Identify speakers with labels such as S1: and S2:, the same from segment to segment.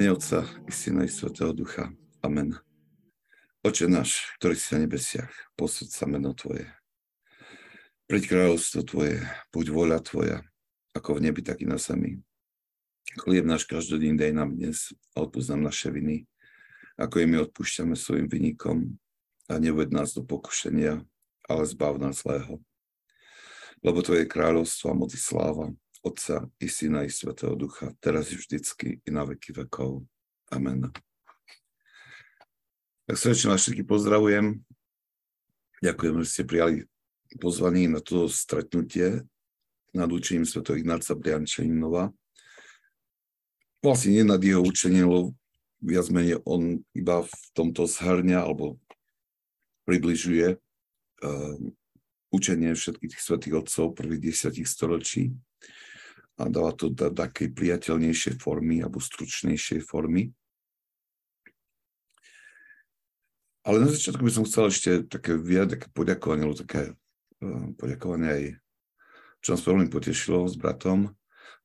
S1: Mene Otca i Syna i Svetého Ducha. Amen. Oče náš, ktorý si na nebesiach, posúd sa meno Tvoje. Príď kráľovstvo Tvoje, buď voľa Tvoja, ako v nebi, tak i na zemi. Chlieb náš každodenný dej nám dnes a odpúsť nám naše viny, ako i my odpúšťame svojim vynikom a neved nás do pokušenia, ale zbav nás zlého. Lebo Tvoje kráľovstvo a moci sláva, Otca i Syna i Svetého Ducha, teraz i vždycky i na veky vekov. Amen. Tak srdečne vás všetky pozdravujem. Ďakujem, že ste prijali pozvanie na to stretnutie nad učením Sv. Ignáca Briančaninova. Vlastne nie nad jeho učením, lebo viac menej on iba v tomto zhrňa alebo približuje uh, učenie všetkých tých svetých otcov prvých desiatich storočí a dáva to do takej priateľnejšej formy alebo stručnejšej formy. Ale na začiatku by som chcel ešte také viac poďakovanie, alebo také uh, poďakovanie aj, čo nás veľmi potešilo s bratom,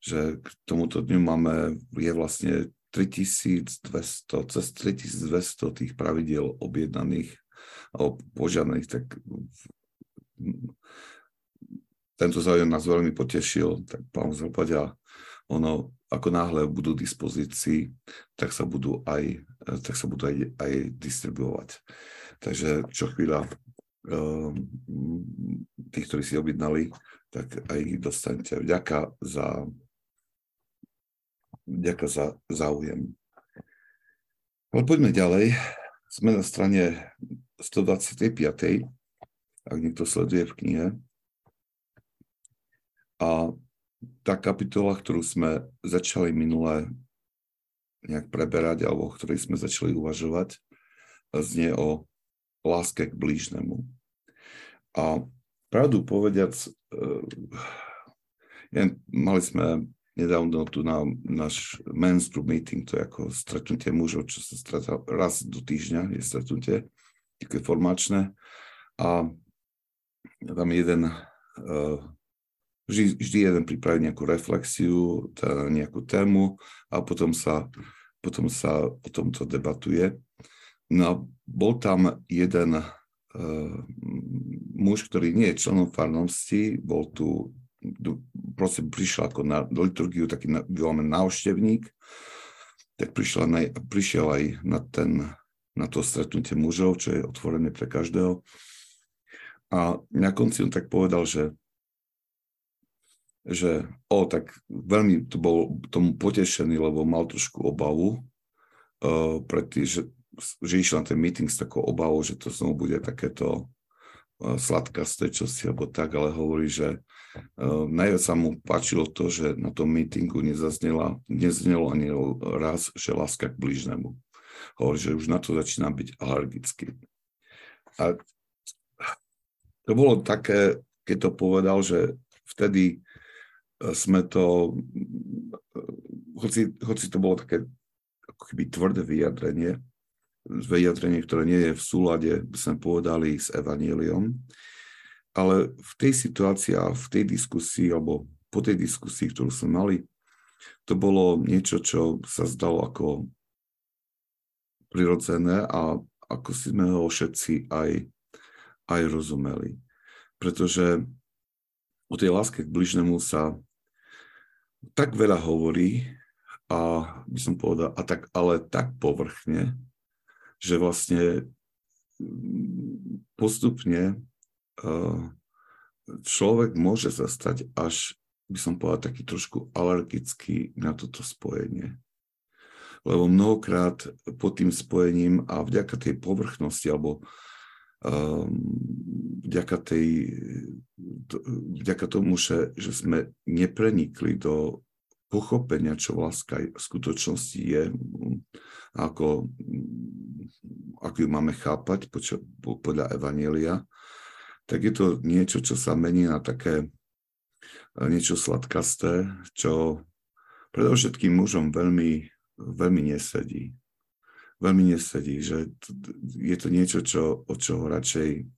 S1: že k tomuto dňu máme, je vlastne 3200, cez 3200 tých pravidiel objednaných alebo požiadaných, tak tento záujem nás veľmi potešil, tak pán Zalpadia, ono, ako náhle budú v dispozícii, tak sa budú aj, tak sa budú aj, aj distribuovať. Takže čo chvíľa ehm, tí, ktorí si objednali, tak aj ich dostanete. Vďaka za, vďaka za záujem. Ale poďme ďalej. Sme na strane 125. Ak niekto sleduje v knihe. A tá kapitola, ktorú sme začali minule nejak preberať, alebo o ktorej sme začali uvažovať, znie o láske k blížnemu. A pravdu povediac, ja, eh, mali sme nedávno tu na náš men's group meeting, to je ako stretnutie mužov, čo sa stretá raz do týždňa, je stretnutie, také formačné. A tam jeden uh, vždy, vždy jeden pripraví nejakú reflexiu, teda nejakú tému a potom sa, potom sa o tomto debatuje. No a bol tam jeden uh, muž, ktorý nie je členom farnosti, bol tu, proste prišiel ako na liturgiu taký voláme návštevník, tak prišiel, na, prišiel aj na, ten, na to stretnutie mužov, čo je otvorené pre každého. A na konci on tak povedal, že že o, tak veľmi to bol tomu potešený, lebo mal trošku obavu, uh, pre tý, že, že išiel na ten meeting s takou obavou, že to znovu bude takéto uh, sladkasté čosi, alebo tak, ale hovorí, že uh, najviac sa mu páčilo to, že na tom meetingu nezaznela, neznelo ani raz, že láska k blížnemu. Hovorí, že už na to začína byť alergický. A to bolo také, keď to povedal, že vtedy sme to, hoci, hoci to bolo také ako keby tvrdé vyjadrenie, vyjadrenie, ktoré nie je v súlade, by sme povedali, s evaníliom, ale v tej situácii a v tej diskusii, alebo po tej diskusii, ktorú sme mali, to bolo niečo, čo sa zdalo ako prirodzené a ako si sme ho všetci aj, aj rozumeli. Pretože o tej láske k bližnému sa tak veľa hovorí a by som povedal, a tak, ale tak povrchne, že vlastne mm, postupne uh, človek môže sa stať až, by som povedal, taký trošku alergický na toto spojenie. Lebo mnohokrát pod tým spojením a vďaka tej povrchnosti alebo vďaka, tej, vďaka tomu, že, že sme neprenikli do pochopenia, čo láska v skutočnosti je, ako, ako ju máme chápať podľa Evanielia, tak je to niečo, čo sa mení na také niečo sladkasté, čo predovšetkým mužom veľmi, veľmi nesedí. Veľmi nesedí, že je to niečo, čo, od čoho radšej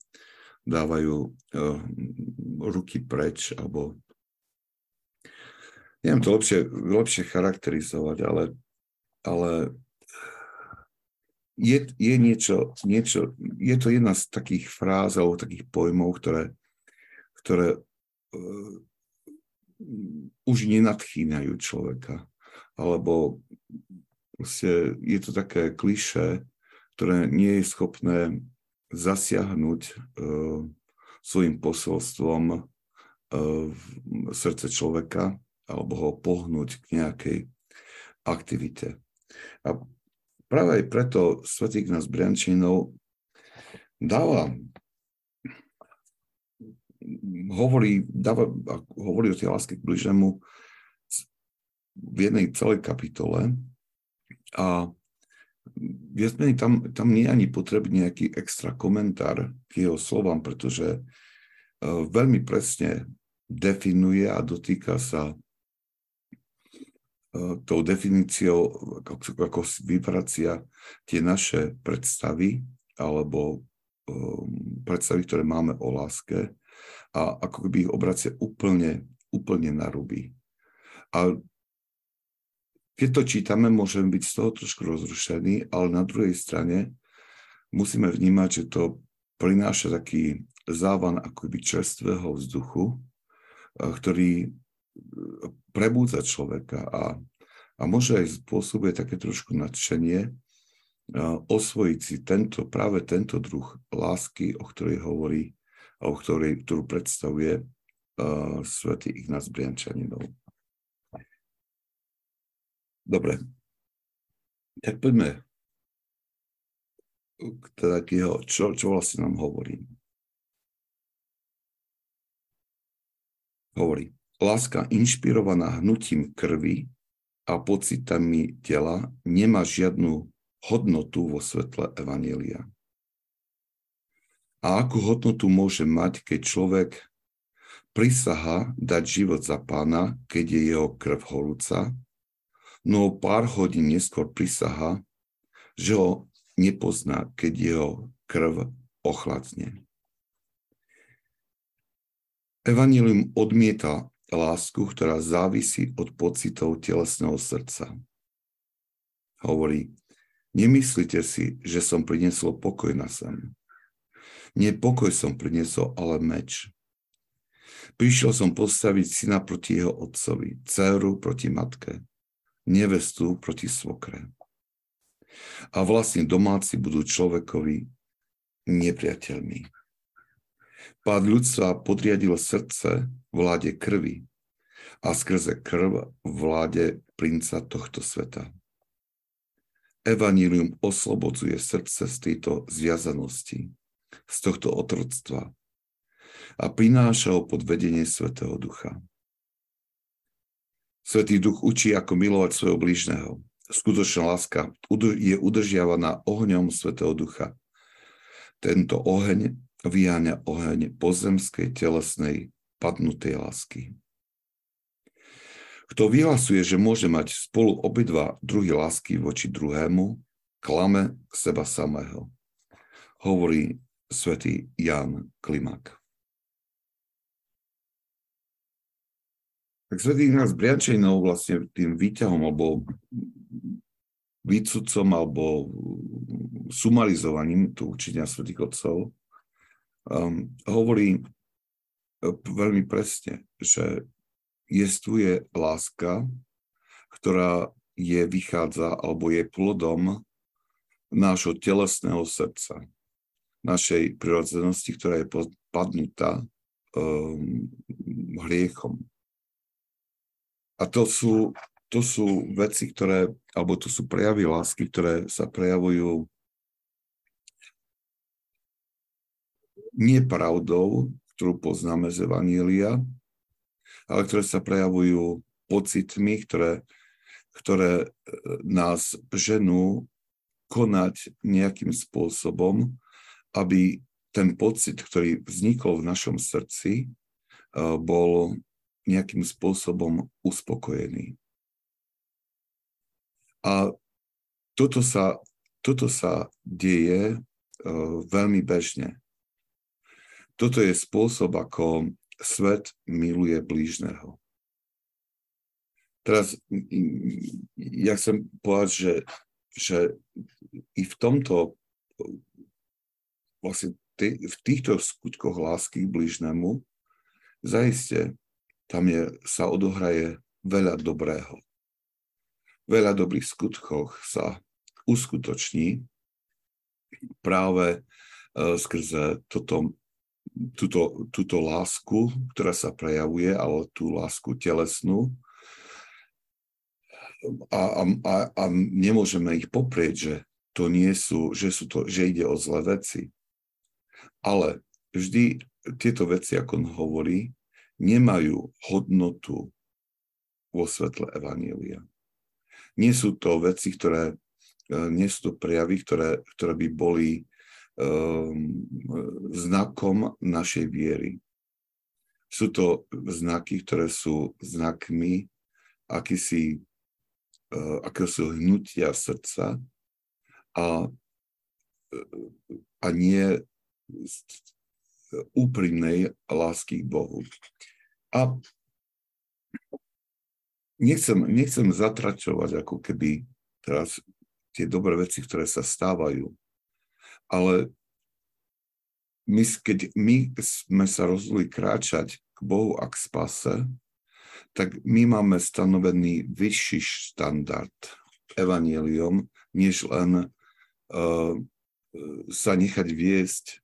S1: dávajú uh, ruky preč, alebo neviem to lepšie, lepšie charakterizovať, ale ale je, je niečo, niečo, je to jedna z takých fráz alebo takých pojmov, ktoré, ktoré uh, už nenadchýnajú človeka. Alebo proste je to také kliše, ktoré nie je schopné zasiahnuť uh, svojim posolstvom uh, srdce človeka alebo ho pohnúť k nejakej aktivite. A práve aj preto svätý nás Briančinov dáva hovorí, dáva, hovorí o tej láske k bližnému v jednej celej kapitole a viac menej tam, tam nie je ani potrebný nejaký extra komentár k jeho slovám, pretože uh, veľmi presne definuje a dotýka sa uh, tou definíciou, ako, ako vyvracia tie naše predstavy alebo um, predstavy, ktoré máme o láske a ako keby ich obracia úplne, úplne na ruby. A keď to čítame, môžem byť z toho trošku rozrušený, ale na druhej strane musíme vnímať, že to prináša taký závan akoby čerstvého vzduchu, ktorý e, prebúdza človeka a, a môže aj spôsobuje také trošku nadšenie osvojiť si tento, práve tento druh lásky, o ktorej hovorí, o ktorej, ktorú predstavuje uh, svätý Ignác Briančaninov. Dobre. Tak poďme k teda k jeho, čo, čo vlastne nám hovorí. Hovorí, láska inšpirovaná hnutím krvi a pocitami tela nemá žiadnu hodnotu vo svetle Evanielia. A akú hodnotu môže mať, keď človek prisaha dať život za pána, keď je jeho krv horúca no pár hodín neskôr prisaha, že ho nepozná, keď jeho krv ochladne. Evangelium odmieta lásku, ktorá závisí od pocitov telesného srdca. Hovorí, nemyslite si, že som priniesol pokoj na zem. Nie pokoj som priniesol, ale meč. Prišiel som postaviť syna proti jeho otcovi, dceru proti matke, nevestu proti svokre. A vlastne domáci budú človekovi nepriateľmi. Pád ľudstva podriadil srdce vláde krvi a skrze krv vláde princa tohto sveta. Evanílium oslobodzuje srdce z tejto zviazanosti, z tohto otroctva a prináša ho pod vedenie Svetého Ducha. Svetý duch učí, ako milovať svojho blížneho. Skutočná láska je udržiavaná ohňom Svetého ducha. Tento oheň vyháňa oheň pozemskej, telesnej, padnutej lásky. Kto vyhlasuje, že môže mať spolu obidva druhy lásky voči druhému, klame seba samého. Hovorí svätý Jan Klimak. Tak svetý Ignác Briančejnov vlastne tým výťahom alebo výcudcom alebo sumarizovaním tu učenia svetých otcov um, hovorí uh, veľmi presne, že jestuje láska, ktorá je, vychádza alebo je plodom nášho telesného srdca, našej prirodzenosti, ktorá je padnutá um, hriechom. A to sú, to sú veci, ktoré, alebo to sú prejavy lásky, ktoré sa prejavujú nie pravdou, ktorú poznáme z Evanília, ale ktoré sa prejavujú pocitmi, ktoré, ktoré e, nás ženú konať nejakým spôsobom, aby ten pocit, ktorý vznikol v našom srdci, e, bol nejakým spôsobom uspokojený. A toto sa, toto sa deje uh, veľmi bežne. Toto je spôsob, ako svet miluje blížneho. teraz ja chcem povedať, že, že i v tomto vlastne v týchto skutkoch lásky k bližnému zaiste tam je, sa odohraje veľa dobrého. Veľa dobrých skutkoch sa uskutoční práve uh, skrze toto, túto, túto lásku, ktorá sa prejavuje, ale tú lásku telesnú. A, a, a nemôžeme ich poprieť, že to nie sú, že, sú to, že ide o zlé veci. Ale vždy tieto veci, ako on hovorí, nemajú hodnotu vo svetle Evanielia. Nie sú to veci, ktoré, e, nie sú to prejavy, ktoré, ktoré by boli um, znakom našej viery. Sú to znaky, ktoré sú znakmi akýsi, uh, akého hnutia srdca a, a nie úprimnej lásky k Bohu. A nechcem, nechcem zatračovať ako keby teraz tie dobré veci, ktoré sa stávajú, ale my, keď my sme sa rozhodli kráčať k Bohu a k spase, tak my máme stanovený vyšší štandard evanieliom, než len uh, sa nechať viesť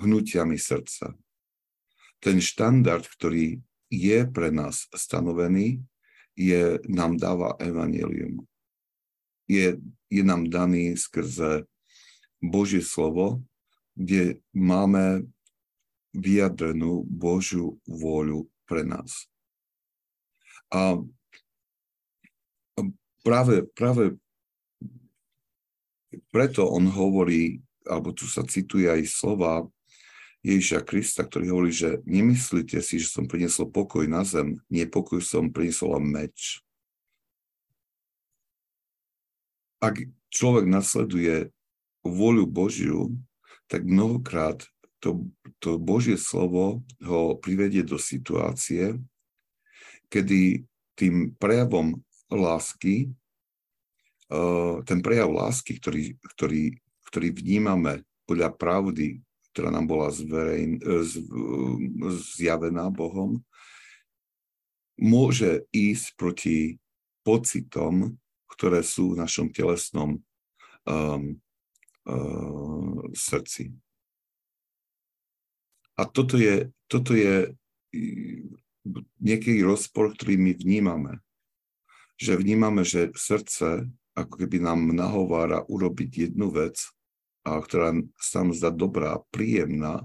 S1: hnutiami srdca. Ten štandard, ktorý je pre nás stanovený, je, nám dáva evanelium. Je, je nám daný skrze Božie slovo, kde máme vyjadrenú Božiu vôľu pre nás. A práve, práve preto on hovorí, alebo tu sa cituje aj slova Ježiša Krista, ktorý hovorí, že nemyslíte si, že som priniesol pokoj na zem, nie pokoj som priniesol meč. Ak človek nasleduje vôľu Božiu, tak mnohokrát to, to Božie slovo ho privedie do situácie, kedy tým prejavom lásky, eh, ten prejav lásky, ktorý, ktorý, ktorý vnímame podľa pravdy, ktorá nám bola zverejn, e, z, e, zjavená Bohom, môže ísť proti pocitom, ktoré sú v našom telesnom um, uh, srdci. A toto je, toto je nejaký rozpor, ktorý my vnímame. Že vnímame, že srdce ako keby nám nahovára urobiť jednu vec ktorá sa nám zdá dobrá, príjemná,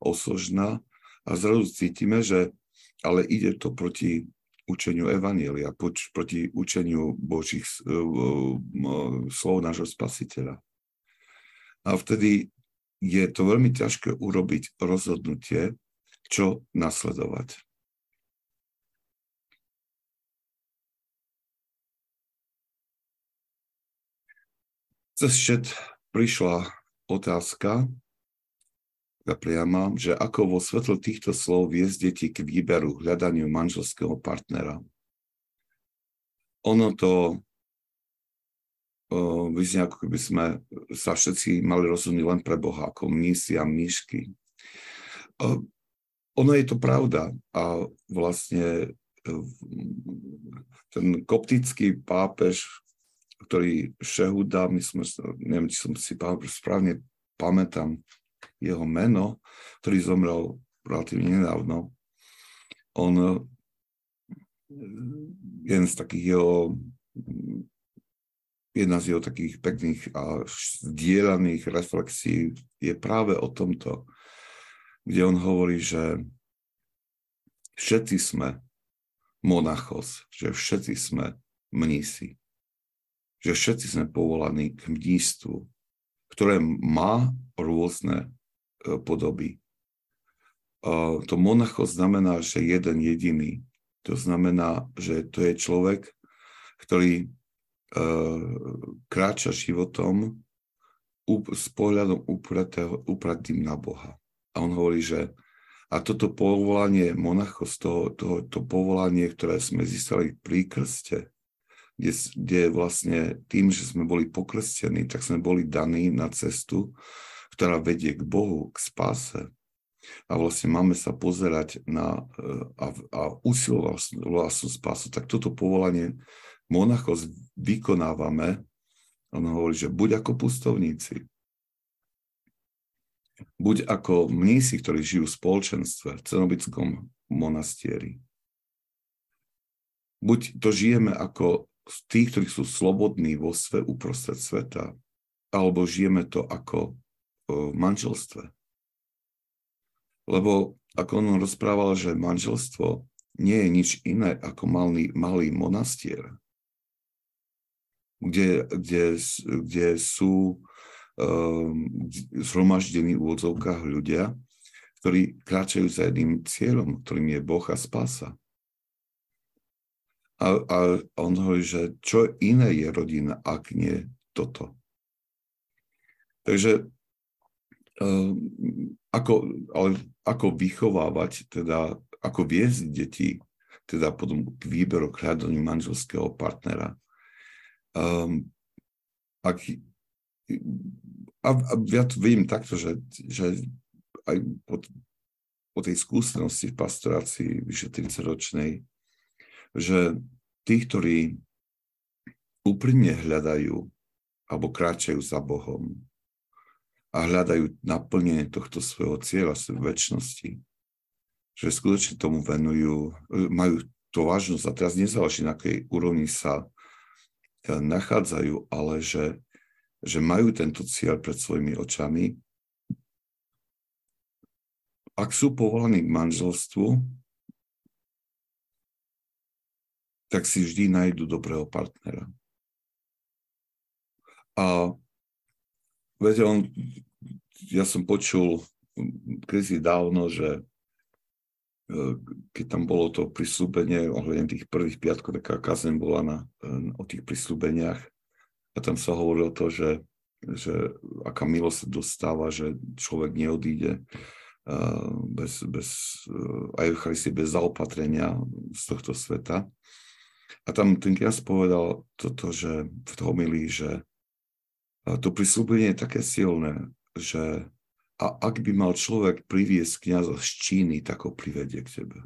S1: osožná a zrazu cítime, že ale ide to proti učeniu Evanielia, proti učeniu Božích e, slov nášho spasiteľa. A vtedy je to veľmi ťažké urobiť rozhodnutie, čo nasledovať. Cez šet prišla otázka, priama, že ako vo svetle týchto slov viesť deti k výberu, hľadaniu manželského partnera. Ono to uh, vyznie, ako keby sme sa všetci mali rozhodnúť len pre Boha, ako mísi a myšky. Uh, ono je to pravda a vlastne uh, ten koptický pápež ktorý Šehuda, my sme, neviem, či som si správne pamätám jeho meno, ktorý zomrel relatívne nedávno. On, eh, jeden z takých jeho, jedna z jeho takých pekných a zdieľaných reflexí je práve o tomto, kde on hovorí, že všetci sme monachos, že všetci sme mnísi že všetci sme povolaní k mnístvu, ktoré má rôzne e, podoby. To monacho znamená, že jeden jediný. To znamená, že to je človek, ktorý e, kráča životom s pohľadom upratým na Boha. A on hovorí, že A toto povolanie monachos, to, to, to povolanie, ktoré sme získali pri krste, kde, kde vlastne tým, že sme boli pokrstení, tak sme boli daní na cestu, ktorá vedie k Bohu, k spáse. A vlastne máme sa pozerať na a, a usilovať vlastnú spásu. Tak toto povolanie monachos vykonávame. On hovorí, že buď ako pustovníci, buď ako mnísi, ktorí žijú v spoločenstve, v cenobickom monastieri. Buď to žijeme ako tí, ktorí sú slobodní vo sve uprostred sveta, alebo žijeme to ako v manželstve. Lebo ako on rozprával, že manželstvo nie je nič iné ako malý, malý monastier, kde, kde, kde sú Ehm, zhromaždení v úvodzovkách ľudia, ktorí kráčajú za jedným cieľom, ktorým je Boh a spása. A, a on hovorí, že čo iné je rodina, ak nie toto. Takže um, ako, ale ako vychovávať, teda ako viesť deti, teda potom k výberu k hľadaniu manželského partnera. Um, ak a, a ja to vidím takto, že, že aj po, po tej skúsenosti v pastorácii vyše 30 ročnej, že tí, ktorí úprimne hľadajú alebo kráčajú za Bohom a hľadajú naplnenie tohto svojho cieľa, svojej väčšnosti, že skutočne tomu venujú, majú to vážnosť a teraz nezáleží, na akej úrovni sa nachádzajú, ale že že majú tento cieľ pred svojimi očami, ak sú povolaní k manželstvu, tak si vždy nájdu dobrého partnera. A viete, on, ja som počul kedy dávno, že e, keď tam bolo to prislúbenie ohľadne tých prvých piatkov, taká kazen bola na, e, o tých prislúbeniach, a tam sa hovorilo to, že, že aká milosť dostáva, že človek neodíde uh, bez, bez uh, Eucharistie, bez zaopatrenia z tohto sveta. A tam ten kniaz povedal toto, že v toho milí, že to prislúbenie je také silné, že a ak by mal človek priviesť kniaza z Číny, tak ho privedie k tebe.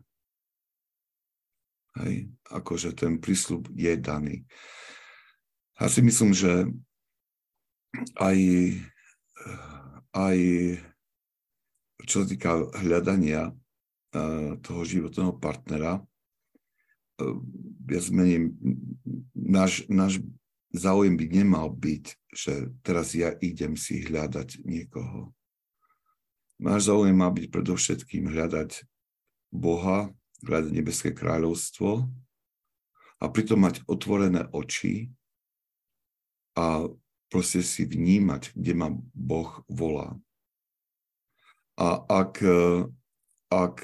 S1: Hej, akože ten prísľub je daný. Ja si myslím, že aj, aj čo sa týka hľadania toho životného partnera, eh, viac menej náš, náš záujem by nemal byť, že teraz ja idem si hľadať niekoho. Náš záujem má byť predovšetkým hľadať Boha, hľadať nebeské kráľovstvo a pritom mať otvorené oči a proste si vnímať, kde ma Boh volá. A ak, ak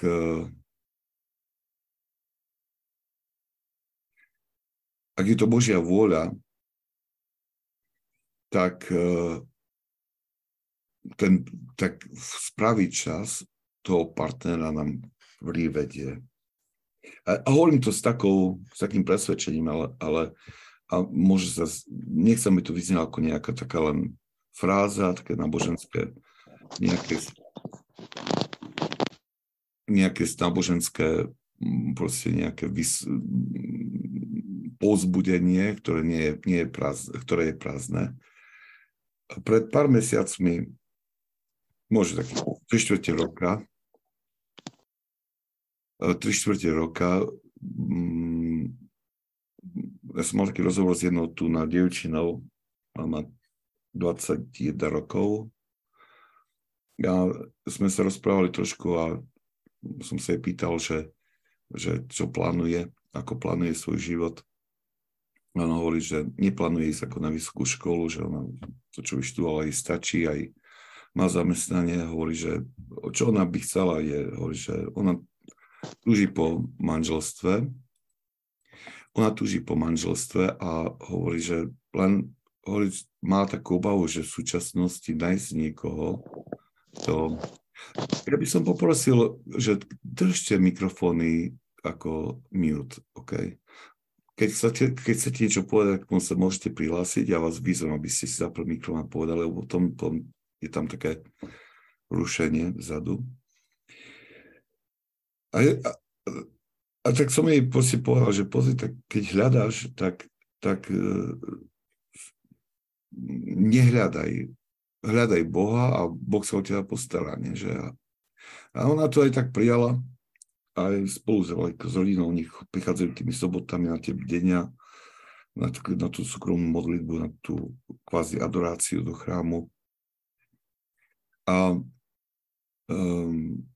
S1: ak je to Božia vôľa, tak, ten, tak v spravý čas toho partnera nám privedie. A, a hovorím to s, takou, s takým presvedčením, ale, ale a môže sa, nechcem by to vyznelo ako nejaká taká len fráza, také náboženské, nejaké, nejaké náboženské proste nejaké vys, pozbudenie, ktoré nie je, nie je prázdne, ktoré je prázdne. Pred pár mesiacmi, môže taký 3 čtvrte roka, 3 čtvrte roka ja som mal taký rozhovor s jednou tu na dievčinou, má 21 rokov. A sme sa rozprávali trošku a som sa jej pýtal, že, že čo plánuje, ako plánuje svoj život. A ona hovorí, že neplánuje ísť ako na vysokú školu, že ona to, čo vyštudovala, jej stačí, aj má zamestnanie. Hovorí, že čo ona by chcela, je, hovorí, že ona túži po manželstve, ona túži po manželstve a hovorí, že len hovorí, má takú obavu, že v súčasnosti nájsť niekoho, to Ja by som poprosil, že držte mikrofóny ako mute, OK? Keď chcete, keď chcete niečo povedať, tak sa môžete prihlásiť. Ja vás vyzvem, aby ste si zapli mikrofón a povedali, lebo tom, tom je tam také rušenie vzadu. A, a, a tak som jej proste povedal, že pozri, tak keď hľadáš, tak, tak uh, nehľadaj. Hľadaj Boha a Boh sa o teba postará. Nie? Že a ona to aj tak prijala aj spolu s, s rodinou, nich prichádzajú tými sobotami na tie bdenia, na, na tú súkromnú modlitbu, na tú kvázi adoráciu do chrámu. A um,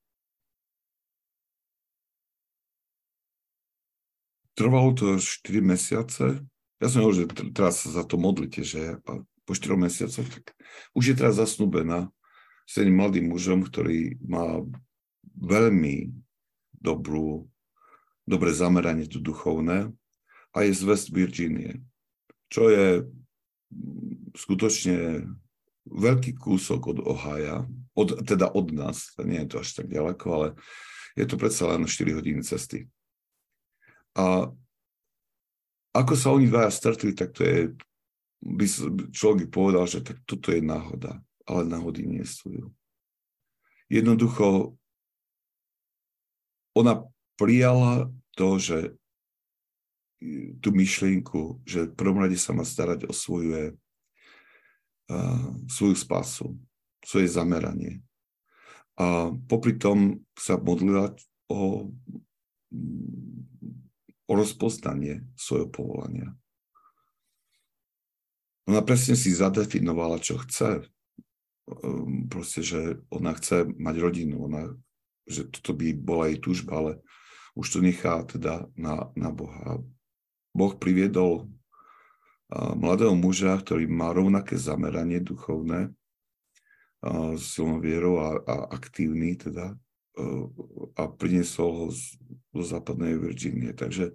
S1: trvalo to 4 mesiace. Ja som hovoril, že teraz sa za to modlite, že po 4 mesiacoch, tak už je teraz zasnúbená s jedným mladým mužom, ktorý má veľmi dobrú, dobré zameranie tu duchovné a je z West Virginie, čo je skutočne veľký kúsok od Ohaja, od, teda od nás, nie je to až tak ďaleko, ale je to predsa len 4 hodiny cesty. A ako sa oni dvaja stretli, tak to je, by človek povedal, že tak toto je náhoda, ale náhody nie sú. Jednoducho ona prijala to, že tú myšlienku, že v prvom rade sa má starať o svoje, uh, svoju spásu, svoje zameranie. A popri tom sa modlila o, o rozpoznanie svojho povolania. Ona presne si zadefinovala, čo chce. Um, proste, že ona chce mať rodinu, ona že toto by bola jej túžba, ale už to nechá teda na, na Boha. Boh priviedol mladého muža, ktorý má rovnaké zameranie duchovné, s silnou vierou a, a aktívny teda, a priniesol ho z, do západnej Virginie. Takže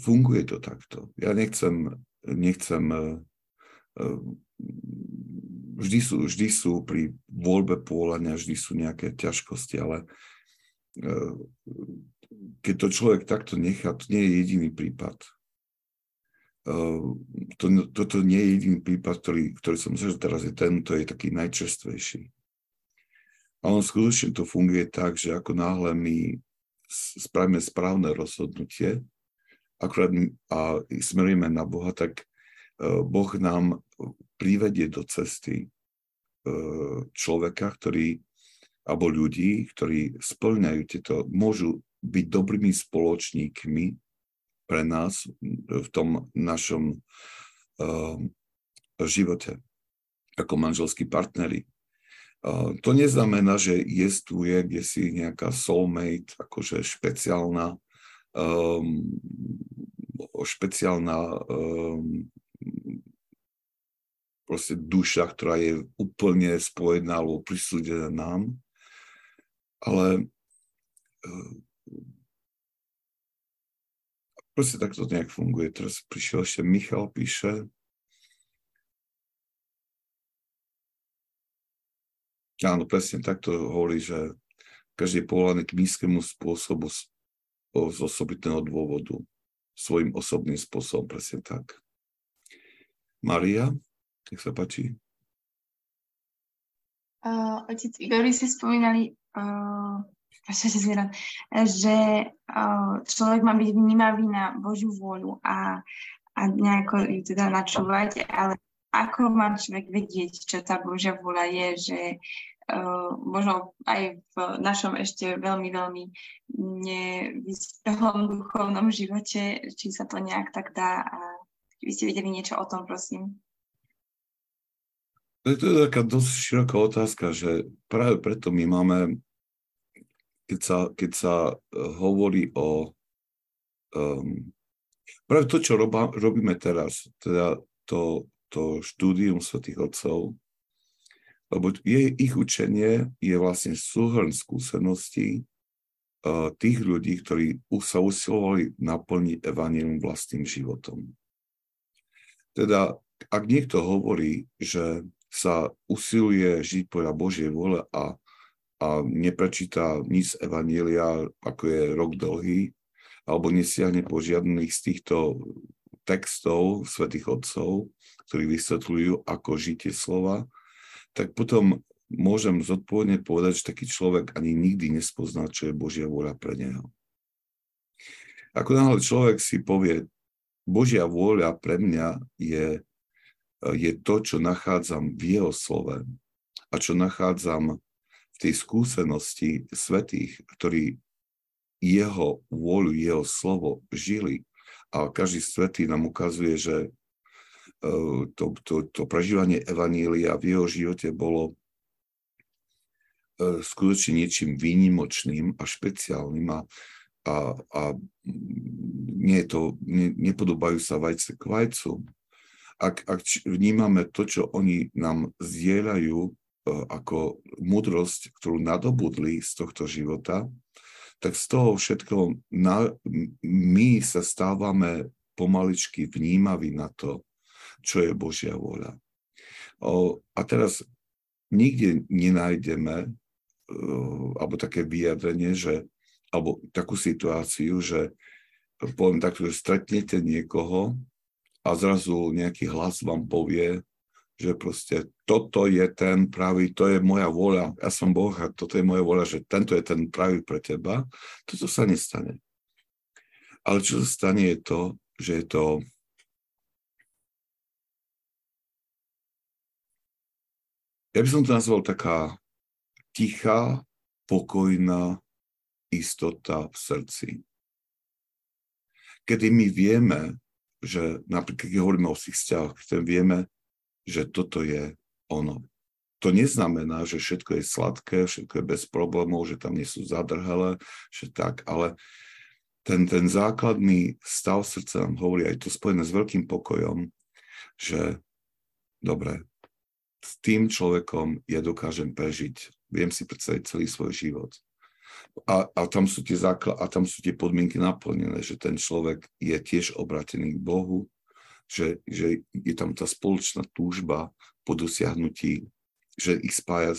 S1: funguje to takto. Ja nechcem, nechcem vždy sú, vždy sú pri voľbe pôľania, vždy sú nejaké ťažkosti, ale e, keď to človek takto nechá, to nie je jediný prípad. E, to, toto nie je jediný prípad, ktorý, ktorý som myslel, teraz je tento, je taký najčerstvejší. A on skutočne to funguje tak, že ako náhle my spravíme správne rozhodnutie akurát a smerujeme na Boha, tak e, Boh nám privedie do cesty e, človeka, ktorý, alebo ľudí, ktorí splňajú tieto, môžu byť dobrými spoločníkmi pre nás v tom našom uh, živote ako manželskí partneri. Uh, to neznamená, že jestvuje kde si nejaká soulmate, akože špeciálna, um, špeciálna um, proste duša, ktorá je úplne spojená alebo prisúdená nám. Ale eh, proste takto nejak funguje. Teraz prišiel ešte Michal, píše. Áno, presne takto hovorí, že každý je povolaný k nízkemu spôsobu z, osobitného dôvodu. Svojím osobným spôsobom, presne tak. Maria? Nech sa páči.
S2: Uh, otec Igor, vy ste spomínali, uh, že uh, človek má byť vnímavý na Božiu vôľu a, a nejako ju teda načúvať, ale ako má človek vedieť, čo tá Božia vôľa je, že možno aj v našom ešte veľmi, veľmi nevyspelom duchovnom živote, či sa to nejak tak dá a vy ste videli niečo o tom, prosím.
S1: To je taká dosť široká otázka, že práve preto my máme, keď sa, keď sa e, hovorí o um, práve to, čo roba, robíme teraz, teda to, to štúdium svetých otcov, lebo je, ich učenie je vlastne súhrn skúseností uh, tých ľudí, ktorí sa usilovali naplniť evanílium vlastným životom. Teda, ak niekto hovorí, že sa usiluje žiť podľa Božej vôle a, a neprečíta nič z Evanielia, ako je rok dlhý, alebo nesiahne po žiadnych z týchto textov svätých Otcov, ktorí vysvetľujú, ako žite slova, tak potom môžem zodpovedne povedať, že taký človek ani nikdy nespozná, čo je Božia vôľa pre neho. Ako náhle človek si povie, Božia vôľa pre mňa je, je to, čo nachádzam v jeho slove a čo nachádzam v tej skúsenosti svetých, ktorí jeho vôľu, jeho slovo žili. A každý svetý nám ukazuje, že to, to, to prežívanie Evanília v jeho živote bolo E, skutočne niečím výnimočným a špeciálnym a, a, a nie je to, ne, nepodobajú sa vajce k vajcu. Ak, ak vnímame to, čo oni nám zdieľajú e, ako múdrosť, ktorú nadobudli z tohto života, tak z toho všetko na, my sa stávame pomaličky vnímaví na to, čo je Božia vôľa. A teraz nikde nenájdeme alebo také vyjadrenie, že, alebo takú situáciu, že poviem tak, že stretnete niekoho a zrazu nejaký hlas vám povie, že proste toto je ten pravý, to je moja voľa, ja som Boh a toto je moja voľa, že tento je ten pravý pre teba, toto sa nestane. Ale čo sa stane je to, že je to ja by som to nazval taká tichá, pokojná istota v srdci. Kedy my vieme, že napríklad, keď hovoríme o svojich vzťahoch, keď vieme, že toto je ono. To neznamená, že všetko je sladké, všetko je bez problémov, že tam nie sú zadrhelé, že tak, ale ten, ten základný stav srdca nám hovorí aj to spojené s veľkým pokojom, že dobre, s tým človekom ja dokážem prežiť viem si predstaviť celý svoj život. A, a, tam sú tie základ, a tam sú tie podmienky naplnené, že ten človek je tiež obratený k Bohu, že, že je tam tá spoločná túžba po dosiahnutí, že ich spája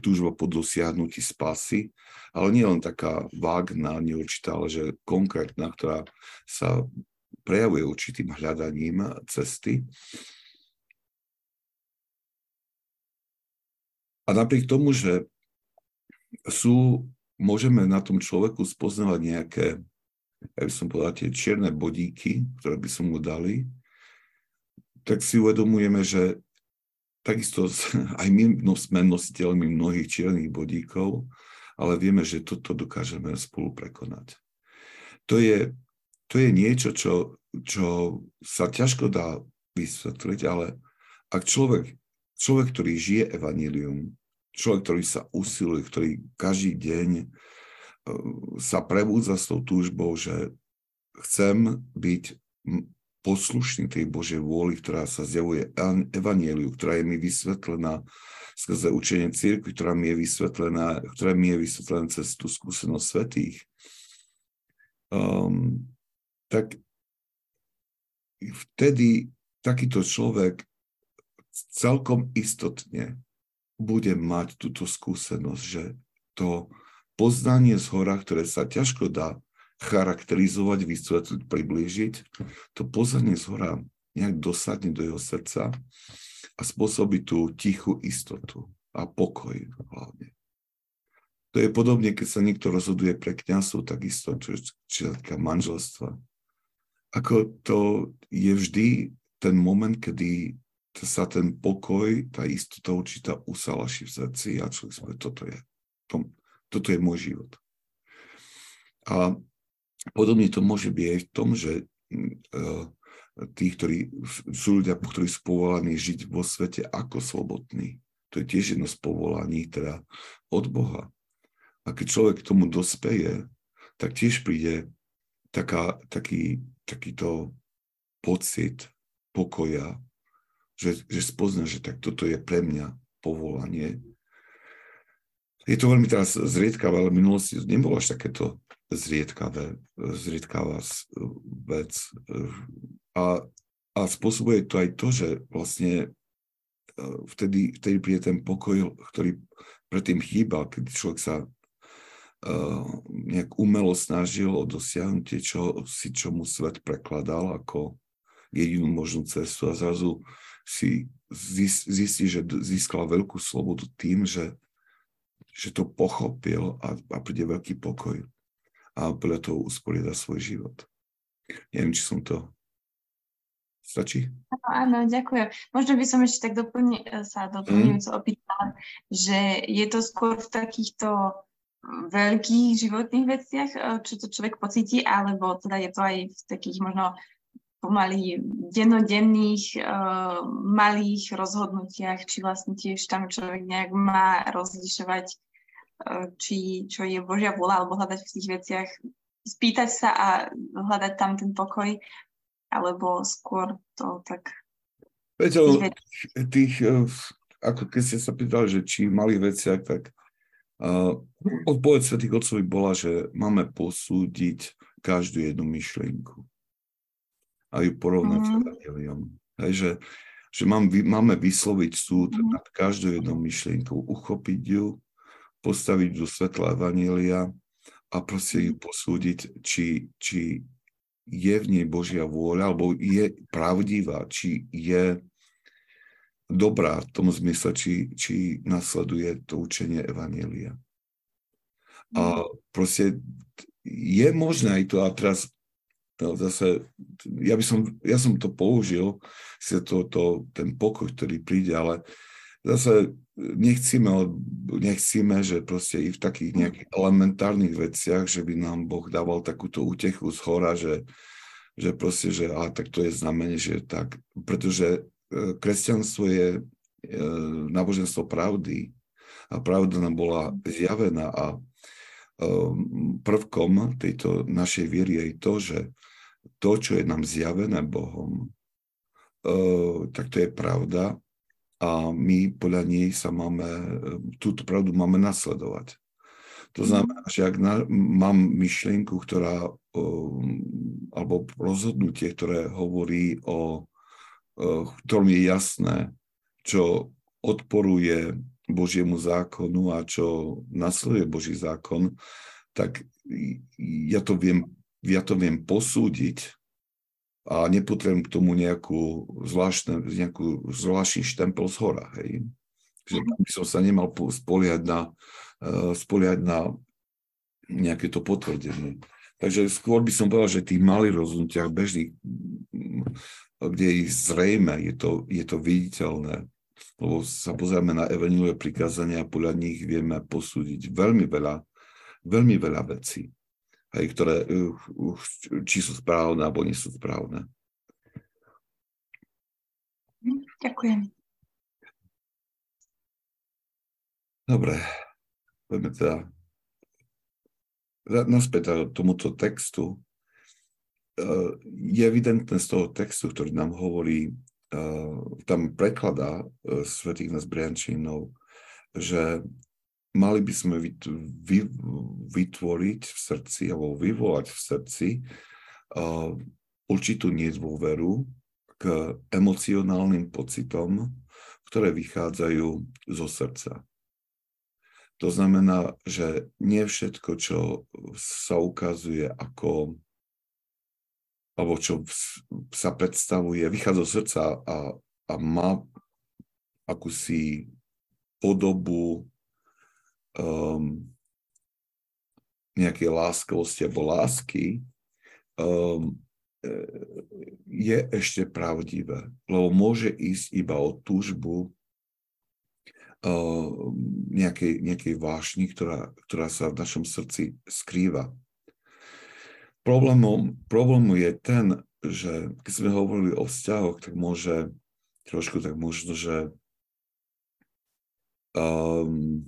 S1: túžba po dosiahnutí spasy, ale nie len taká vágna, neurčitá, ale že konkrétna, ktorá sa prejavuje určitým hľadaním cesty. A napriek tomu, že sú, môžeme na tom človeku spoznávať nejaké, ja by som povedal, tie čierne bodíky, ktoré by som mu dali, tak si uvedomujeme, že takisto aj my sme nositeľmi mnohých čiernych bodíkov, ale vieme, že toto dokážeme spolu prekonať. To je, to je niečo, čo, čo sa ťažko dá vysvetliť, ale ak človek človek, ktorý žije evanílium, človek, ktorý sa usiluje, ktorý každý deň e, sa prebúdza s tou túžbou, že chcem byť poslušný tej Božej vôli, ktorá sa zjavuje evaníliu, ktorá je mi vysvetlená skrze učenie církvy, ktorá mi je vysvetlená, ktorá mi je vysvetlená cez tú skúsenosť svetých. Um, tak vtedy takýto človek celkom istotne budem mať túto skúsenosť, že to poznanie z hora, ktoré sa ťažko dá charakterizovať, vysvetliť, priblížiť, to poznanie z hora nejak dosadne do jeho srdca a spôsobí tú tichú istotu a pokoj hlavne. To je podobne, keď sa niekto rozhoduje pre kňazov, takisto, čo, čo týka manželstva. Ako to je vždy ten moment, kedy sa ten pokoj, tá istota určitá usalaší v srdci a človek povie, toto je, to, toto je môj život. A podobne to môže byť aj v tom, že uh, tí, ktorí sú ľudia, ktorí sú povolaní žiť vo svete ako slobodní. To je tiež jedno z povolaní, teda od Boha. A keď človek k tomu dospeje, tak tiež príde taká, taký, takýto pocit pokoja, že, že spozna, že tak toto je pre mňa povolanie. Je to veľmi teraz zriedkavé, ale v minulosti nebolo až takéto zriedkavé, zriedkavá vec. A, a spôsobuje to aj to, že vlastne vtedy, vtedy príde ten pokoj, ktorý predtým chýbal, keď človek sa uh, nejak umelo snažil o dosiahnutie čo, si, čo mu svet prekladal ako jedinú možnú cestu a zrazu si zistí, že získal veľkú slobodu tým, že, že to pochopil a, a príde veľký pokoj a podľa toho usporiada svoj život. Neviem, či som to Stačí?
S2: Áno, ďakujem. Možno by som ešte tak doplni, sa doplňujúco mm. opýtala, že je to skôr v takýchto veľkých životných veciach, eh, čo to človek pocíti, alebo teda je to aj v takých možno pomaly dennodenných uh, malých rozhodnutiach, či vlastne tiež tam človek nejak má rozlišovať, uh, či čo je Božia vôľa, alebo hľadať v tých veciach, spýtať sa a hľadať tam ten pokoj, alebo skôr to tak...
S1: Viete, tých, ako keď ste sa pýtali, že či v malých veciach, tak uh, odpoveď Svetých Otcovi bola, že máme posúdiť každú jednu myšlienku a ju porovnať mm. s mhm. Evangeliom. Hej, že, že mám, máme vysloviť súd mm. nad každou jednou myšlienkou, uchopiť ju, postaviť do svetla Evangelia a proste ju posúdiť, či, či je v nej Božia vôľa, alebo je pravdivá, či je dobrá v tom zmysle, či, či nasleduje to učenie Evanielia. A mhm. proste je možné aj to, a teraz No, zase, ja by som, ja som to použil, si to, to, ten pokoj, ktorý príde, ale zase nechcíme, nechcíme, že proste i v takých nejakých elementárnych veciach, že by nám Boh dával takúto útechu z hora, že, že proste, že a tak to je znamenie, že tak, pretože e, kresťanstvo je e, náboženstvo pravdy a pravda nám bola zjavená a e, prvkom tejto našej viery je to, že to, čo je nám zjavené Bohom, uh, tak to je pravda a my podľa nej sa máme, túto pravdu máme nasledovať. To mhm. znamená, že ak na, mám myšlienku, ktorá, uh, alebo rozhodnutie, ktoré hovorí o, ktorom je jasné, čo odporuje Božiemu zákonu a čo nasleduje Boží zákon, tak ja to viem ja to viem posúdiť a nepotrebujem k tomu nejakú zvláštne, nejakú zvláštny štempel z hora. Hej. Že mhm. by som sa nemal spoliať na, uh, spoliať na nejaké to potvrdenie. Takže skôr by som povedal, že tých malých rozhodnutiach bežných, kde je zrejme, je to, je to viditeľné, lebo sa pozrieme na evanilové prikázania a podľa nich vieme posúdiť veľmi veľa, veľmi veľa vecí hej, ktoré, uh, či sú správne alebo nie sú správne.
S2: Ďakujem.
S1: Dobre, poďme teda naspäť tomuto textu. Uh, je evidentné z toho textu, ktorý nám hovorí, tam prekladá svetých nás Briančínov, že mali by sme vytvoriť v srdci alebo vyvolať v srdci určitú nedôveru k emocionálnym pocitom, ktoré vychádzajú zo srdca. To znamená, že nie všetko, čo sa ukazuje ako alebo čo sa predstavuje, vychádza zo srdca a, a má akúsi podobu um, nejakej láskavosti alebo lásky um, je ešte pravdivé, lebo môže ísť iba o túžbu uh, nejakej, nejakej vášni, ktorá, ktorá sa v našom srdci skrýva. Problémom, problémom je ten, že keď sme hovorili o vzťahoch, tak môže trošku tak možno, že um,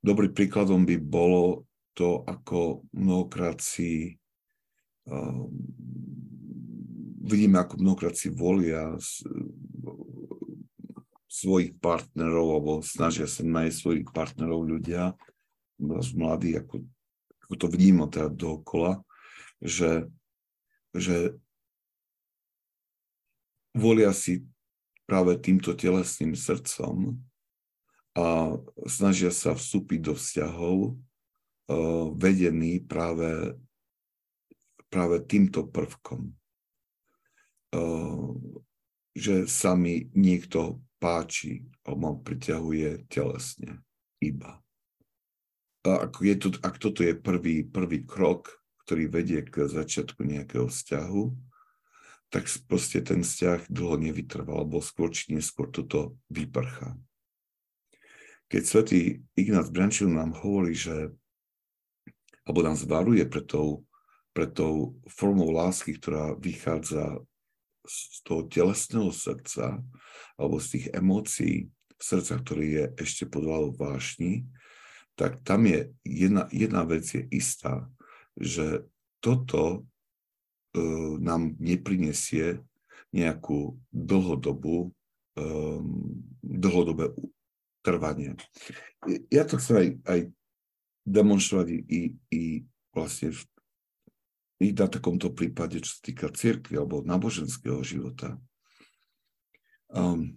S1: dobrý príkladom by bolo to, ako mnohokrát si uh, vidíme, ako mnohokrát si volia s, svojich partnerov, alebo snažia sa nájsť svojich partnerov ľudia, mladí, ako, ako to vnímam teda dookola, že, že volia si práve týmto telesným srdcom a snažia sa vstúpiť do vzťahov uh, vedený práve, práve týmto prvkom. Uh, že sa mi niekto páči alebo ma priťahuje telesne iba. A ak, je to, ak toto je prvý, prvý krok, ktorý vedie k začiatku nejakého vzťahu, tak proste ten vzťah dlho nevytrval, alebo skôr či neskôr toto vyprchá. Keď svätý Ignác Brančil nám hovorí, že alebo nám zvaruje pre tou, pre tou formou lásky, ktorá vychádza z toho telesného srdca alebo z tých emócií srdca, ktorý je ešte pod vášni, tak tam je jedna, jedna vec je istá, že toto uh, nám neprinesie nejakú dlhodobú, um, dlhodobé trvanie. Ja to chcem aj, aj demonstrovať i, i vlastne v, i na takomto prípade, čo sa týka cirkvi alebo náboženského života. Um,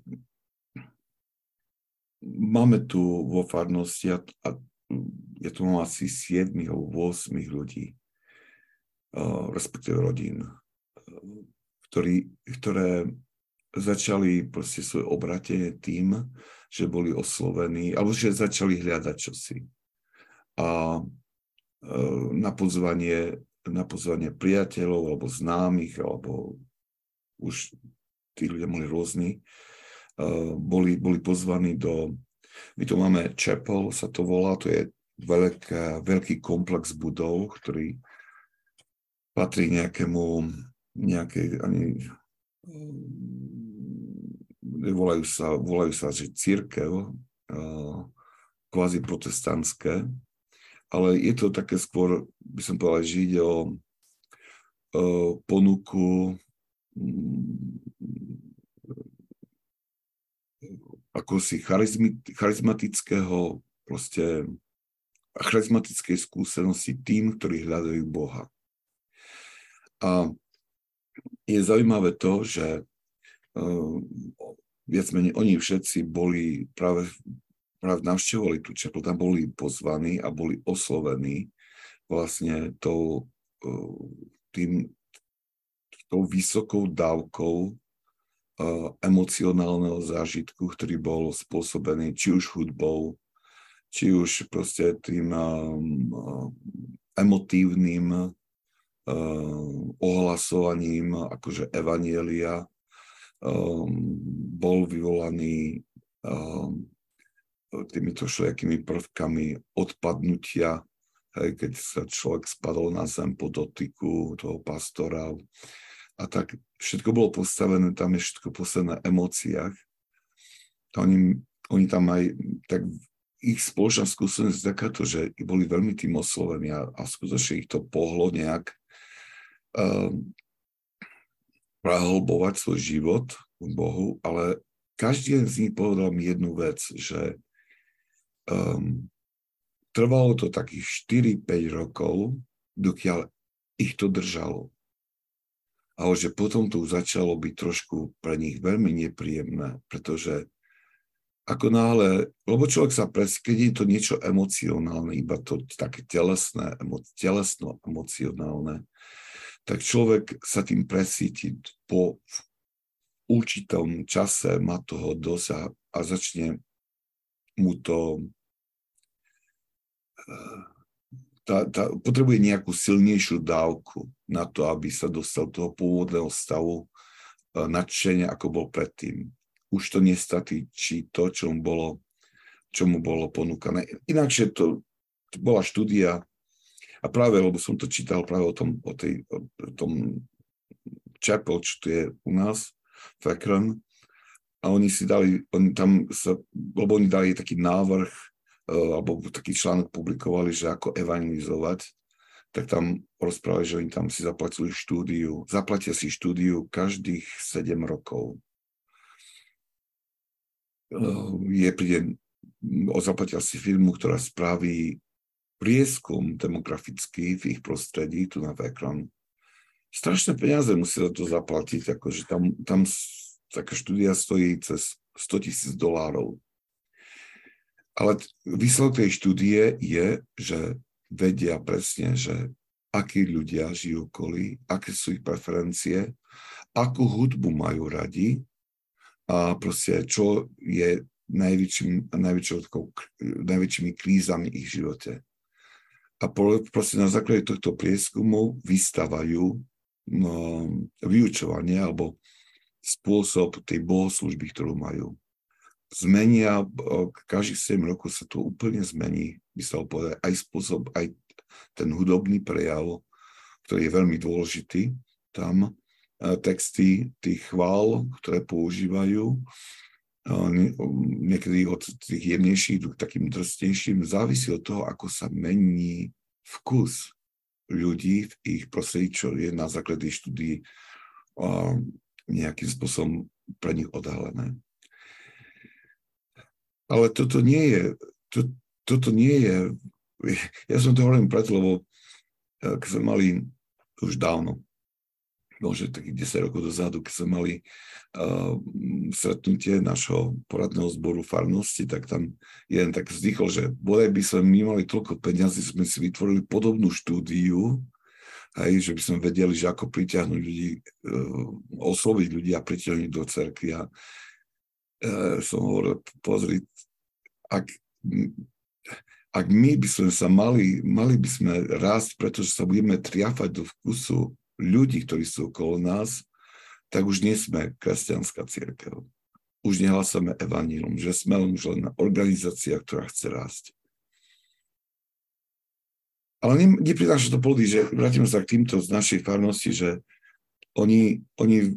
S1: máme tu vo farnosti a, a je tu asi 7 alebo 8 ľudí, uh, respektíve rodín, ktorí, ktoré začali proste svoje obratenie tým, že boli oslovení, alebo že začali hľadať čosi. A uh, na pozvanie, na pozvanie priateľov alebo známych, alebo už tí ľudia boli rôzni, uh, boli, boli pozvaní do my tu máme Chapel, sa to volá, to je veľká, veľký komplex budov, ktorý patrí nejakému, nejakej, ani, volajú sa, volajú sa, že církev, kvázi protestantské, ale je to také skôr, by som povedal, že ide o ponuku mm, ako si charizmatického, proste charizmatickej skúsenosti tým, ktorí hľadajú Boha. A je zaujímavé to, že uh, viac menej oni všetci boli práve, práve navštevovali tú čeplu, tam boli pozvaní a boli oslovení vlastne tou, uh, tým, tou vysokou dávkou emocionálneho zážitku, ktorý bol spôsobený či už hudbou, či už proste tým emotívnym ohlasovaním akože evanielia bol vyvolaný týmito všelijakými prvkami odpadnutia, hej, keď sa človek spadol na zem po dotyku toho pastora, a tak všetko bolo postavené, tam je všetko postavené na emóciách. Oni, oni tam aj, tak ich spoločná skúsenosť je takáto, že boli veľmi tým oslovení a, a skutočne ich to pohlo nejak um, prahlbovať svoj život v Bohu, ale každý z nich povedal mi jednu vec, že um, trvalo to takých 4-5 rokov, dokiaľ ich to držalo. Ale že potom to začalo byť trošku pre nich veľmi nepríjemné, pretože ako náhle, lebo človek sa pres, keď je to niečo emocionálne, iba to také telesné, emo, telesno emocionálne, tak človek sa tým presíti po určitom čase, má toho dosť a, a začne mu to uh, tá, tá, potrebuje nejakú silnejšiu dávku na to, aby sa dostal do toho pôvodného stavu uh, nadšenia, ako bol predtým. Už to nestačí to, čo mu bolo, čo mu bolo ponúkané. Inakšie to, to bola štúdia a práve, lebo som to čítal práve o tom, o tej, o tom Chapel, čo tu je u nás, Fekran, a oni si dali, oni tam sa, lebo oni dali taký návrh, Eh, alebo taký článok publikovali, že ako evangelizovať, tak tam rozprávali, že oni tam si zaplatili štúdiu, zaplatia si štúdiu každých 7 rokov. Eh, je príde, zaplatia si firmu, ktorá spraví prieskum demografický v ich prostredí, tu na ekran. Strašné peniaze musí za to zaplatiť, akože tam, tam taká štúdia stojí cez 100 tisíc dolárov. Ale výsledok tej štúdie je, že vedia presne, že akí ľudia žijú okolí, aké sú ich preferencie, akú hudbu majú radi a proste čo je najväčším, najväčšími krízami ich živote. A proste na základe tohto prieskumu vystávajú no, vyučovanie alebo spôsob tej bohoslužby, ktorú majú. Zmenia, každých 7 rokov sa to úplne zmení, by sa povedať, aj spôsob, aj ten hudobný prejav, ktorý je veľmi dôležitý tam, texty tých chvál, ktoré používajú, niekedy od tých jemnejších k takým drstnejším, závisí od toho, ako sa mení vkus ľudí v ich prostredí, čo je na základe štúdií nejakým spôsobom pre nich odhalené. Ale toto nie je, to, toto nie je, ja som to hovorím preto, lebo eh, keď sme mali už dávno, možno takých 10 rokov dozadu, keď sme mali uh, stretnutie našho poradného zboru farnosti, tak tam jeden tak vzdychol, že bodaj by sme my mali toľko peniazy, sme si vytvorili podobnú štúdiu, aj, že by sme vedeli, že ako pritiahnuť ľudí, uh, osloviť ľudí a pritiahnuť do cerky. A uh, som hovoril, pozri, ak, ak my by sme sa mali, mali by sme rásť, pretože sa budeme triafať do vkusu ľudí, ktorí sú okolo nás, tak už nie sme kresťanská církev. Už nehlasíme evanílom, že sme už len organizácia, ktorá chce rásť. Ale neprináša to plody, že vrátime sa k týmto z našej farnosti, že oni, oni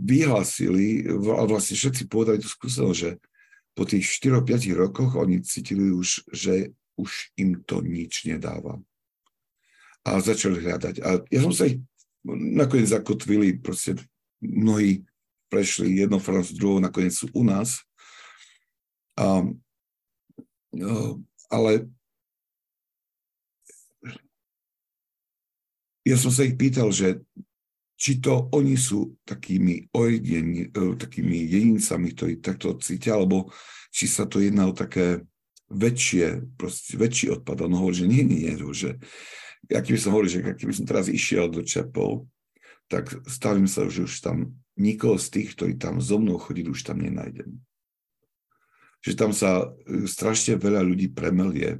S1: vyhlásili, a vlastne všetci povedali tú skúsenosť, že po tých 4-5 rokoch oni cítili už, že už im to nič nedáva. A začali hľadať. A ja som sa ich nakoniec zakotvili, proste mnohí prešli jedno z druhou, nakoniec sú u nás. A, ale ja som sa ich pýtal, že či to oni sú takými ojedení, e, takými jedincami, ktorí takto cítia, alebo či sa to jedná o také väčšie, proste väčší odpad. On hovorí, že nie, nie, nie, že aký by som hovoril, že keby som teraz išiel do Čepov, tak stavím sa, že už tam nikoho z tých, ktorí tam so mnou chodili, už tam nenájdem. Že tam sa e, strašne veľa ľudí premelie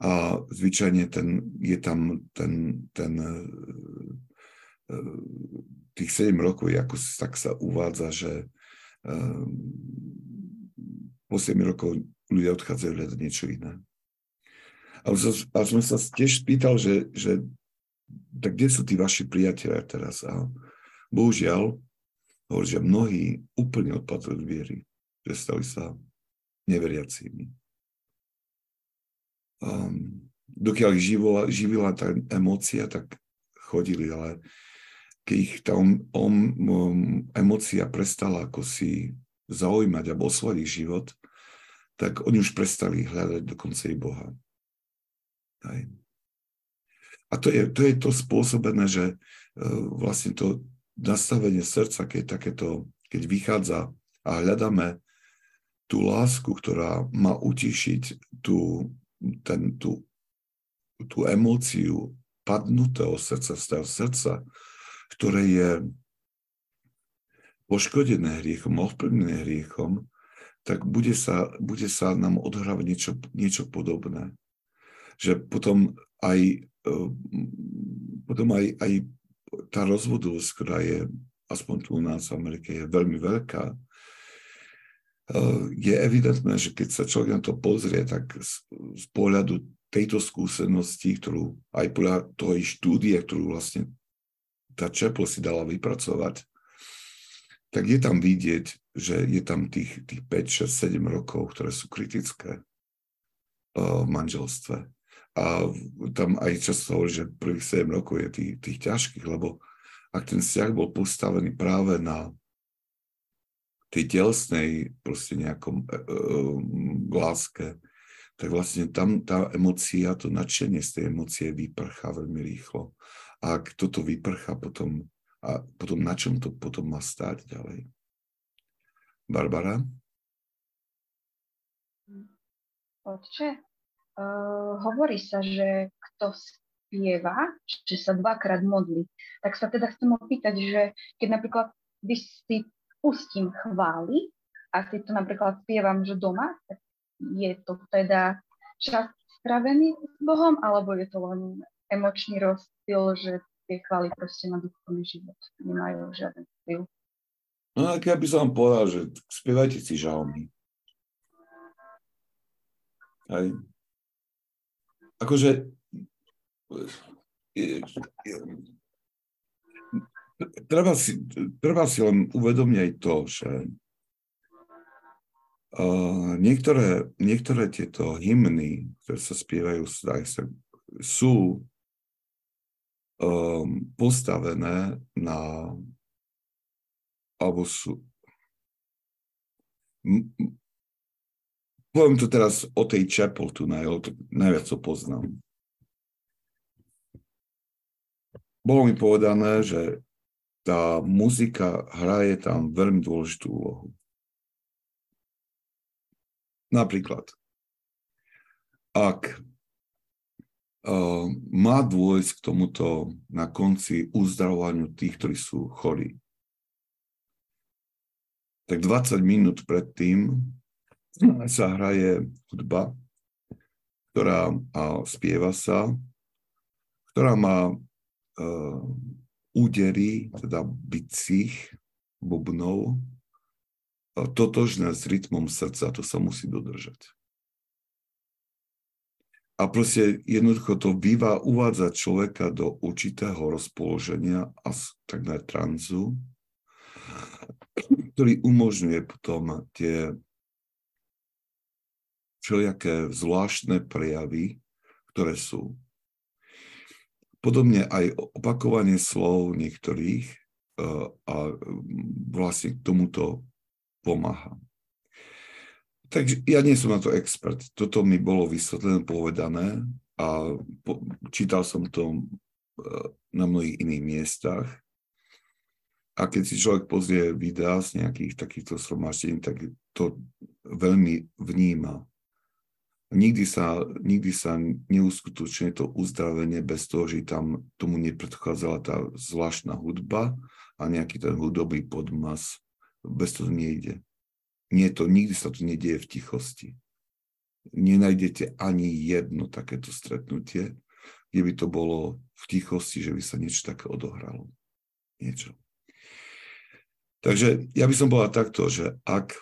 S1: a zvyčajne ten, je tam ten, ten e, tých 7 rokov, ako tak sa uvádza, že po 7 rokov ľudia odchádzajú hľadať niečo iné. A som sa tiež spýtal, že, že tak kde sú tí vaši priatelia teraz? A bohužiaľ, hovorí, že mnohí úplne odpadli od viery, že stali sa neveriacimi. Um, dokiaľ ich živila, živila tá emócia, tak chodili, ale keď ich tá um, um, emocia prestala ako si zaujímať alebo osloviť život, tak oni už prestali hľadať dokonca i Boha. Aj. A to je, to je to spôsobené, že uh, vlastne to nastavenie srdca, keď takéto, keď vychádza a hľadáme tú lásku, ktorá má utišiť tú, ten, tú, tú emóciu padnutého srdca, starého srdca, ktoré je poškodené hriechom, ovplyvnené hriechom, tak bude sa, bude sa nám odhrávať niečo, niečo podobné. Že potom aj, e, potom aj, aj tá rozvodovosť, ktorá je aspoň tu u nás v Amerike, je veľmi veľká, e, je evidentné, že keď sa človek na to pozrie, tak z, z pohľadu tejto skúsenosti, ktorú aj podľa toho štúdie, ktorú vlastne tá Čepl si dala vypracovať, tak je tam vidieť, že je tam tých, tých 5, 6, 7 rokov, ktoré sú kritické v manželstve. A tam aj často hovorí, že prvých 7 rokov je tých, tých ťažkých, lebo ak ten vzťah bol postavený práve na tej telesnej proste nejakom uh, láske, tak vlastne tam tá emocia, to nadšenie z tej emócie vyprchá veľmi rýchlo ak toto vyprchá potom A potom na čom to potom má stáť ďalej? Barbara?
S3: Otče, hovorí sa, že kto spieva, že sa dvakrát modlí. Tak sa teda chcem opýtať, že keď napríklad, když si pustím chvály a si to napríklad spievam, že doma, tak je to teda čas spravený s Bohom, alebo je to len emočný rozptyl, že tie chvály proste na duchovný život nemajú žiaden vplyv.
S1: No tak ja by som vám povedal, že spievajte si žalmy. Aj. Akože treba si, treba si len uvedomiť to, že uh, niektoré, niektoré tieto hymny, ktoré sa spievajú, sú um, postavené na alebo sú poviem to teraz o tej Chapel tu, najviac to poznám. Bolo mi povedané, že tá muzika hraje tam veľmi dôležitú úlohu. Napríklad, ak uh, má dôjsť k tomuto na konci uzdravovaniu tých, ktorí sú chorí, tak 20 minút predtým sa hraje hudba, ktorá a spieva sa, ktorá má uh, údery, teda bicích, bubnov, totožné s rytmom srdca, to sa musí dodržať. A proste jednoducho to býva uvádza človeka do určitého rozpoloženia a takmer tranzu, ktorý umožňuje potom tie všelijaké zvláštne prejavy, ktoré sú Podobne aj opakovanie slov niektorých uh, a vlastne k tomuto pomáha. Takže ja nie som na to expert. Toto mi bolo vysvetlené, povedané a po, čítal som to uh, na mnohých iných miestach. A keď si človek pozrie videá z nejakých takýchto shromaždení, tak to veľmi vníma nikdy sa, nikdy sa neuskutočne to uzdravenie bez toho, že tam tomu nepredchádzala tá zvláštna hudba a nejaký ten hudobný podmas. Bez toho nejde. Nie to, nikdy sa to nedieje v tichosti. Nenájdete ani jedno takéto stretnutie, kde by to bolo v tichosti, že by sa niečo také odohralo. Niečo. Takže ja by som povedal takto, že ak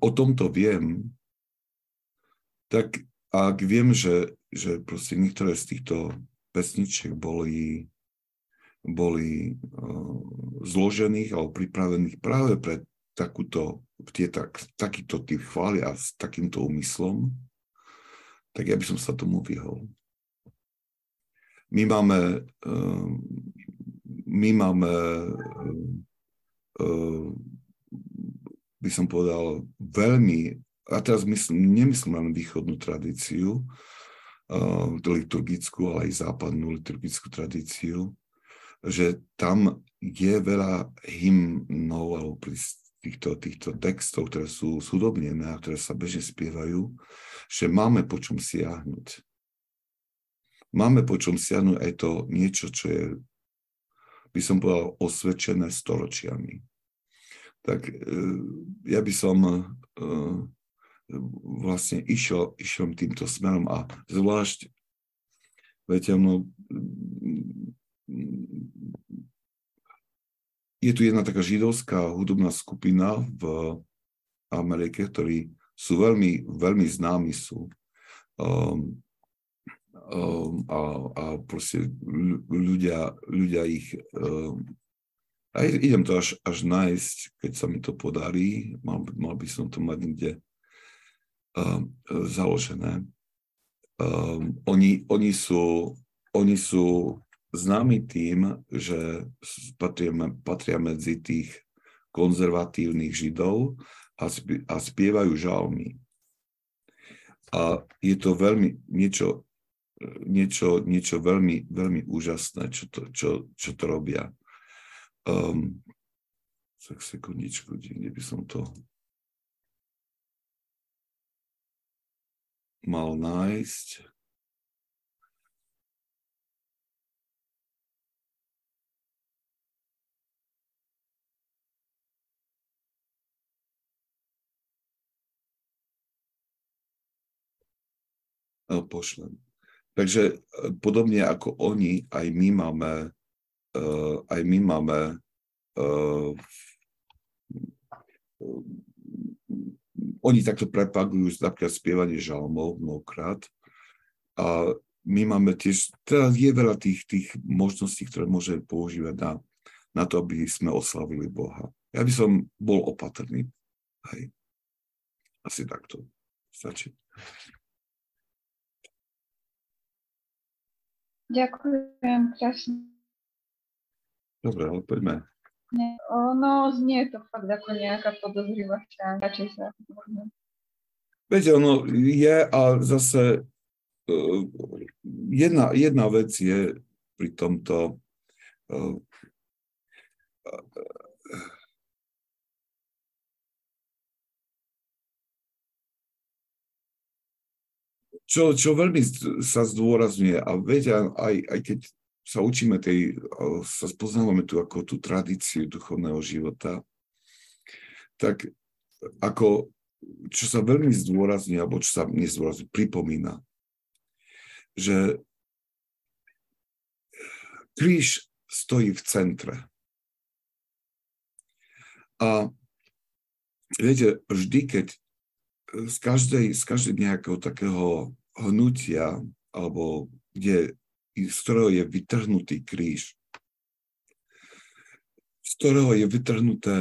S1: o tomto viem, tak ak viem, že, že proste niektoré z týchto pesničiek boli, boli uh, zložených alebo pripravených práve pre takúto, tie, tak, takýto typ chvály a s takýmto úmyslom, tak ja by som sa tomu vyhol. My máme, uh, my máme uh, by som povedal, veľmi, a teraz myslím, nemyslím len východnú tradíciu, uh, liturgickú, ale aj západnú liturgickú tradíciu, že tam je veľa hymnov alebo týchto, týchto textov, ktoré sú súdobnené a ktoré sa bežne spievajú, že máme po čom siahnuť. Máme po čom siahnuť aj to niečo, čo je, by som povedal, osvedčené storočiami tak e, ja by som e, vlastne išiel, išiel týmto smerom a zvlášť, viete, no, je tu jedna taká židovská hudobná skupina v Amerike, ktorí sú veľmi, veľmi známi sú. Um, um, a, a proste ľudia, ľudia ich um, a idem to až, až nájsť, keď sa mi to podarí. Mal, mal by som to mať niekde uh, založené. Um, oni, oni, sú, oni sú známi tým, že patria, patria medzi tých konzervatívnych židov a, spie, a spievajú žalmy. A je to veľmi niečo niečo, niečo veľmi, veľmi úžasné, čo to, čo, čo to robia. Um, tak sekundičku, kde by som to mal nájsť. pošlem. Takže e, podobne ako oni, aj my máme, aj my máme uh, oni takto prepagujú napríklad spievanie žalmov mnohokrát a my máme tiež, teda je veľa tých, tých možností, ktoré môžeme používať na, na to, aby sme oslavili Boha. Ja by som bol opatrný. Hej. Asi takto. Stačí.
S3: Ďakujem, krásne.
S1: Dobre, ale poďme.
S3: Nie, ono znie to fakt ako nejaká podozrivá Radšej sa
S1: Viete, ono je a zase uh, jedna, jedna vec je pri tomto uh, čo, čo veľmi sa zdôrazňuje a vedia, aj, aj keď sa učíme tej, sa spoznávame tu ako tú tradíciu duchovného života, tak ako, čo sa veľmi zdôrazňuje, alebo čo sa nezdôrazňuje, pripomína, že kríž stojí v centre. A viete, vždy, keď z každej, z každej nejakého takého hnutia, alebo kde, z ktorého je vytrhnutý kríž, z ktorého je vytrhnuté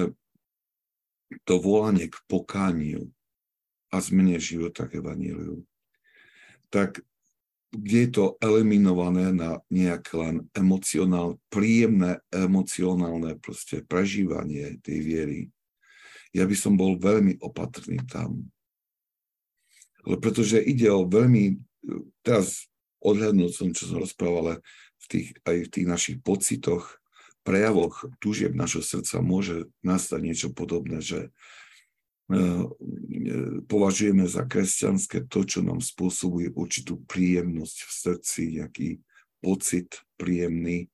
S1: to volanie k pokániu a zmene života k evaníliu, tak kde je to eliminované na nejaké len emocionál, príjemné emocionálne proste prežívanie tej viery, ja by som bol veľmi opatrný tam. Pretože ide o veľmi, teraz odhľadnúť som, čo som rozprával, ale v tých, aj v tých našich pocitoch, prejavoch túžieb našho srdca môže nastať niečo podobné, že e, považujeme za kresťanské to, čo nám spôsobuje určitú príjemnosť v srdci, nejaký pocit príjemný.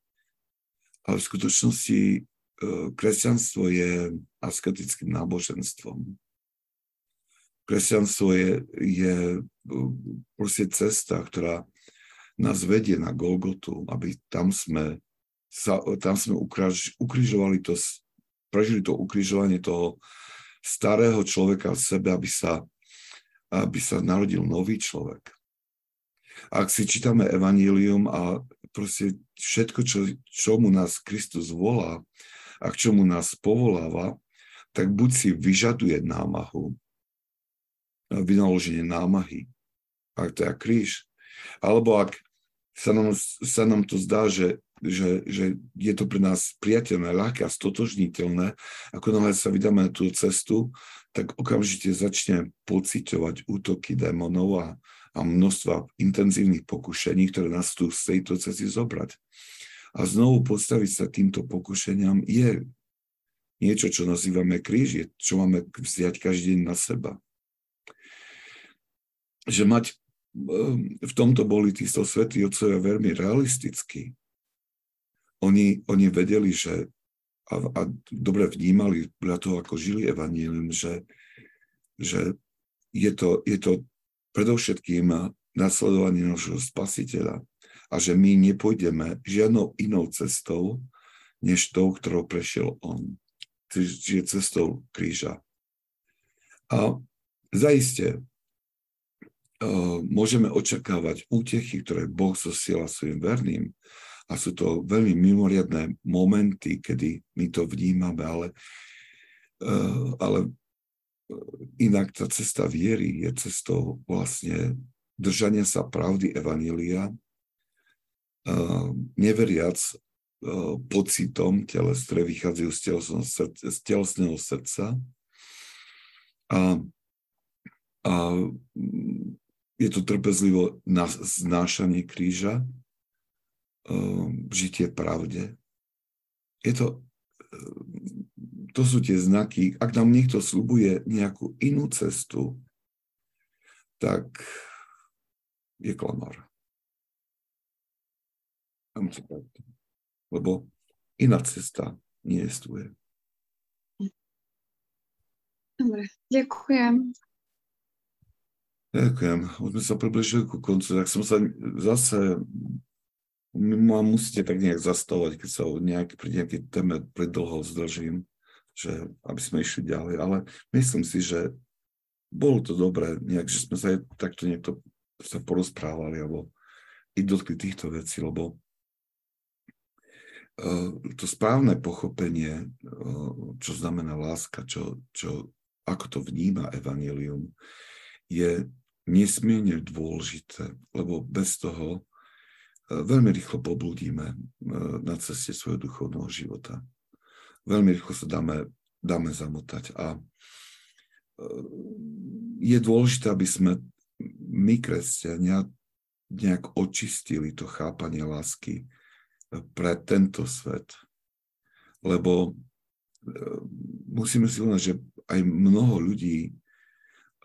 S1: Ale v skutočnosti e, kresťanstvo je asketickým náboženstvom kresťanstvo je, je proste cesta, ktorá nás vedie na Golgotu, aby tam sme, sa, tam sme ukriž, ukrižovali to, prežili to ukrižovanie toho starého človeka v sebe, aby sa, aby sa narodil nový človek. Ak si čítame Evanílium a proste všetko, čo, čomu nás Kristus volá a k čomu nás povoláva, tak buď si vyžaduje námahu, vynaloženie námahy, ak to je kríž. Alebo ak sa nám, sa nám to zdá, že, že, že je to pre nás priateľné, ľahké a stotožniteľné, ako náhle sa vydáme na tú cestu, tak okamžite začne pociťovať útoky démonov a, a množstva intenzívnych pokušení, ktoré nás tu z tejto cesty zobrať. A znovu postaviť sa týmto pokušeniam je niečo, čo nazývame kríž, čo máme vziať každý deň na seba že mať, v tomto boli títo svetí otcovia veľmi realistickí. Oni, oni vedeli, že a, a dobre vnímali podľa toho, ako žili evanílium, že, že je, to, je to predovšetkým nasledovanie našho spasiteľa a že my nepôjdeme žiadnou inou cestou, než tou, ktorou prešiel on. Čiže cestou kríža. A zaiste, môžeme očakávať útechy, ktoré Boh zosiela svojim verným. A sú to veľmi mimoriadné momenty, kedy my to vnímame, ale, ale inak tá cesta viery je cestou vlastne držania sa pravdy Evanília, neveriac pocitom teles, ktoré vychádzajú z z telesného srdca a, a je to trpezlivo znášanie kríža, um, žitie pravde. Je to, um, to sú tie znaky. Ak nám niekto slubuje nejakú inú cestu, tak je klamár. Lebo iná cesta nie je.
S2: Dobre, ďakujem.
S1: Ďakujem. Už sme sa približili ku koncu, tak som sa zase ma musíte tak nejak zastavovať, keď sa nejak, pri nejakej téme predlho zdržím, že aby sme išli ďalej. Ale myslím si, že bolo to dobré, nejak, že sme sa takto niekto sa porozprávali alebo i dotkli týchto vecí, lebo uh, to správne pochopenie, uh, čo znamená láska, čo, čo, ako to vníma Evangelium, je nesmierne dôležité, lebo bez toho e, veľmi rýchlo poblúdime e, na ceste svojho duchovného života. Veľmi rýchlo sa dáme, dáme zamotať a e, je dôležité, aby sme my, kresťania, nejak očistili to chápanie lásky pre tento svet. Lebo musíme si uvedomiť, že aj mnoho ľudí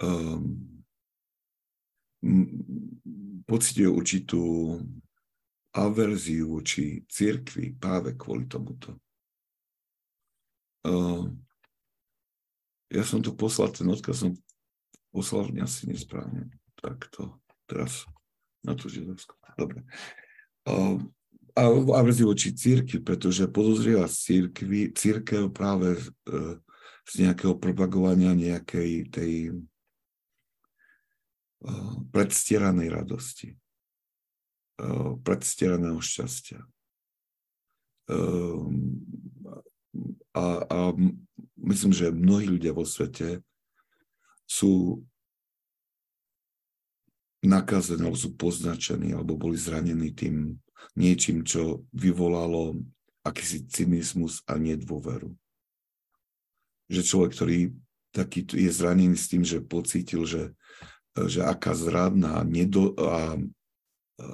S1: um, pocituje určitú averziu voči církvi práve kvôli tomuto. Uh, ja som to poslal, ten odkaz som poslal asi nesprávne. Tak to teraz na tú židovskú. Dobre. Uh, a averziu voči církvi, pretože podozrieva církvi, církev práve uh, z nejakého propagovania nejakej tej predstieranej radosti, predstieraného šťastia. A, a myslím, že mnohí ľudia vo svete sú nakazení, alebo sú poznačení, alebo boli zranení tým niečím, čo vyvolalo akýsi cynizmus a nedôveru. Že človek, ktorý taký je zranený s tým, že pocítil, že že aká zradná nedo, a, a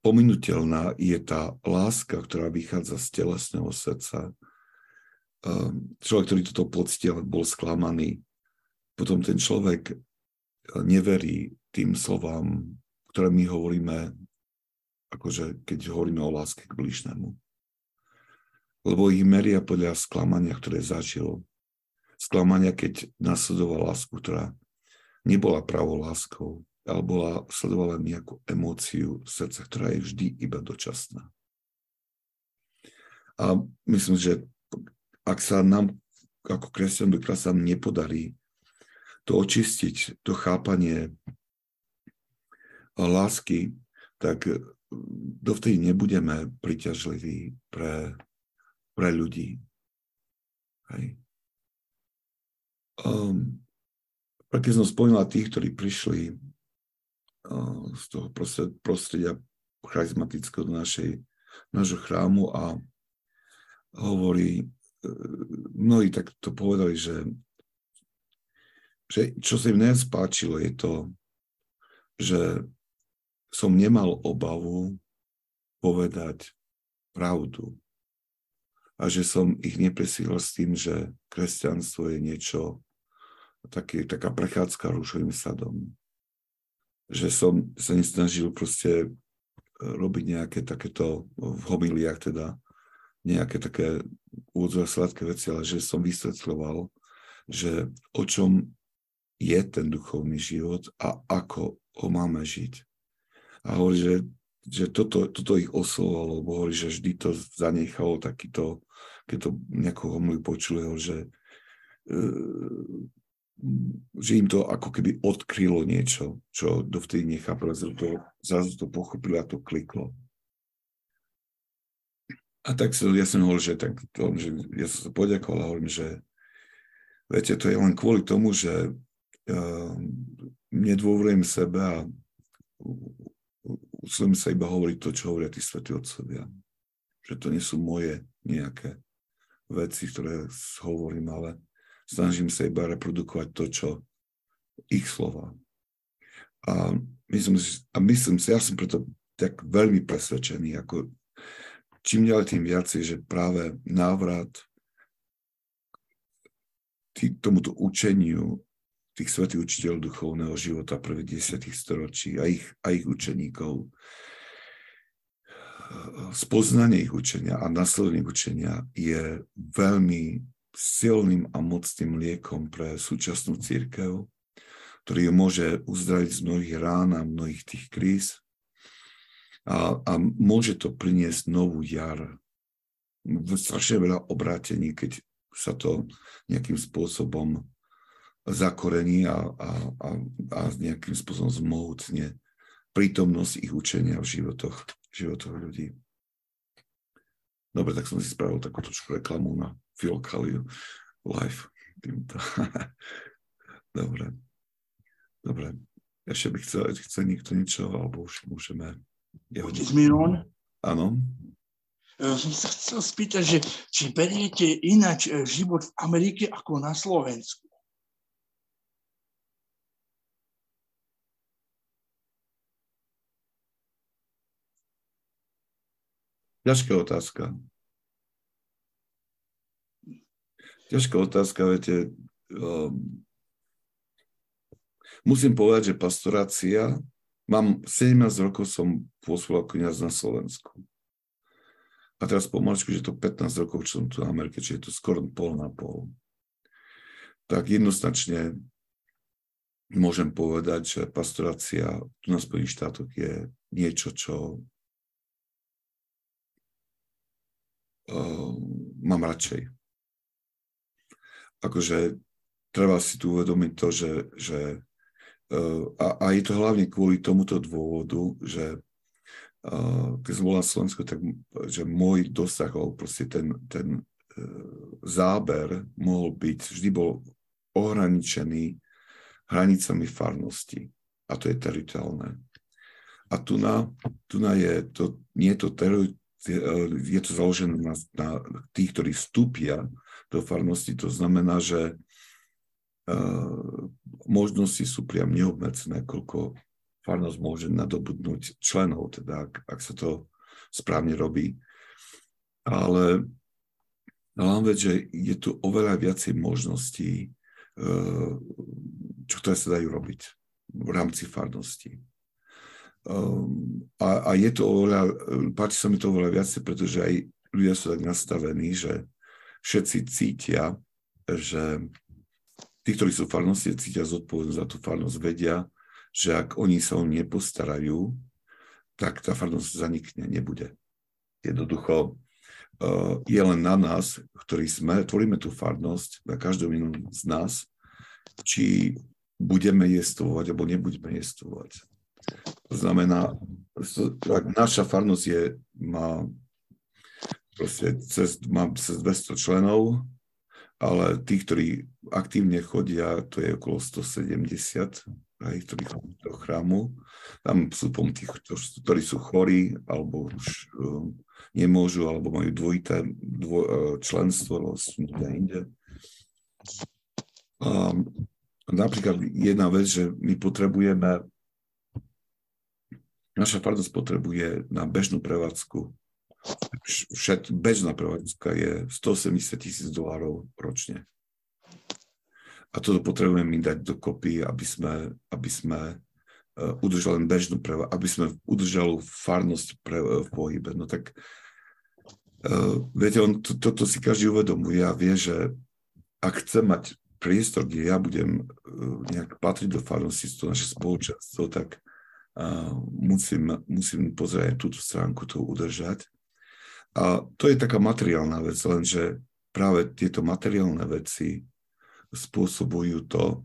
S1: pominutelná je tá láska, ktorá vychádza z telesného srdca. Človek, ktorý toto pocítil, bol sklamaný. Potom ten človek neverí tým slovám, ktoré my hovoríme, akože keď hovoríme o láske k bližnému. Lebo ich meria podľa sklamania, ktoré zažil sklamania, keď nasledovala lásku, ktorá nebola pravou láskou, ale bola, sledovala nejakú emóciu srdca, ktorá je vždy iba dočasná. A myslím, že ak sa nám ako kresťan dokiaľ sa nepodarí to očistiť, to chápanie lásky, tak dovtedy nebudeme priťažliví pre, pre ľudí. Hej. Um, som spomínal tých, ktorí prišli uh, z toho prostredia charizmatického do našej, nášho chrámu a hovorí, uh, mnohí tak to povedali, že, že čo sa im najviac je to, že som nemal obavu povedať pravdu a že som ich nepresíhal s tým, že kresťanstvo je niečo, taký, taká prechádzka rúšovým sadom. Že som sa nesnažil proste e, robiť nejaké takéto, v homiliách teda, nejaké také úvodzové sladké veci, ale že som vysvetľoval, že o čom je ten duchovný život a ako ho máme žiť. A hovorí, že, že toto, toto ich oslovalo, lebo hovorí, že vždy to zanechalo takýto keď to nejakú homiliu počuli, že, e, že im to ako keby odkrylo niečo, čo dovtedy nechápali, zrazu to, zrazu to pochopili a to kliklo. A tak sa, ja som hovoril, že, tak, to, že ja som sa poďakoval a hovorím, že viete, to je len kvôli tomu, že uh, nedôverujem sebe a usilujem sa iba hovoriť to, čo hovoria tí svätí otcovia. Že to nie sú moje nejaké veci, ktoré hovorím, ale snažím sa iba reprodukovať to, čo ich slova. A myslím, a myslím si, ja som preto tak veľmi presvedčený, ako čím ďalej tým viacej, že práve návrat tý, tomuto učeniu tých svetých učiteľov duchovného života prvých desiatých storočí a ich, a ich učeníkov, spoznanie ich učenia a nasledovanie učenia je veľmi silným a mocným liekom pre súčasnú církev, ktorý ju môže uzdraviť z mnohých rán a mnohých tých kríz a, a môže to priniesť novú jar. Strašne veľa obrátení, keď sa to nejakým spôsobom zakorení a, a, a, a nejakým spôsobom zmohutne prítomnosť ich učenia v životoch, v životoch ľudí. Dobre, tak som si spravil takú trošku reklamu na Filokaliu live. Týmto. Dobre. Dobre. Ešte by chcel, chce niekto niečo, alebo už môžeme...
S4: Otec Miron?
S1: Áno.
S4: Som sa chcel spýtať, že či beriete ináč e, život v Amerike ako na Slovensku?
S1: Ťažká otázka. Ťažká otázka, viete. Um, musím povedať, že pastorácia, mám 17 rokov som pôsobil ako kniaz na Slovensku. A teraz pomaličku, že to 15 rokov, čo som tu na Amerike, čiže je to skoro pol na pol. Tak jednoznačne môžem povedať, že pastorácia tu na Spojených štátoch je niečo, čo uh, mám radšej. Akože treba si tu uvedomiť to, že, že uh, a, a je to hlavne kvôli tomuto dôvodu, že uh, keď som bol na Slovensku, tak že môj dosah, proste ten, ten uh, záber mohol byť, vždy bol ohraničený hranicami farnosti. A to je teritoriálne. A tu na, tu na je to, nie je to teri, je to založené na, na tých, ktorí vstúpia do farnosti. To znamená, že uh, možnosti sú priam neobmedzené, koľko farnosť môže nadobudnúť členov, teda ak, ak sa to správne robí. Ale hlavná vec, že je tu oveľa viacej možností, uh, čo ktoré sa dajú robiť v rámci farnosti. Um, a, a je to oveľa, páči sa mi to oveľa viac, pretože aj ľudia sú tak nastavení, že všetci cítia, že tí, ktorí sú farnosti, cítia zodpovednosť za tú farnosť, vedia, že ak oni sa o nepostarajú, tak tá farnosť zanikne, nebude. Jednoducho uh, je len na nás, ktorí sme, tvoríme tú farnosť, na každom inom z nás, či budeme jestvovať, alebo nebudeme jestvovať. To znamená, naša farnosť je, má proste cez, má cez 200 členov, ale tí, ktorí aktívne chodia, to je okolo 170, aj, ktorí chodia do chrámu. Tam sú pom tých, ktorí sú chorí, alebo už uh, nemôžu, alebo majú dvojité dvo, uh, členstvo, alebo sú inde. Um, napríklad jedna vec, že my potrebujeme Naša farnosť potrebuje na bežnú prevádzku, všet, bežná prevádzka je 180 tisíc dolárov ročne. A toto potrebujeme mi dať dokopy, aby sme, aby sme uh, udržali bežnú prevádzku, aby sme udržali farnosť pre, uh, v pohybe. No tak uh, viete, on, to, toto si každý uvedomuje a vie, že ak chce mať priestor, kde ja budem uh, nejak patriť do farnosti, to naše spoločenstvo, tak musím, musím pozrieť túto stránku, to udržať. A to je taká materiálna vec, lenže práve tieto materiálne veci spôsobujú to,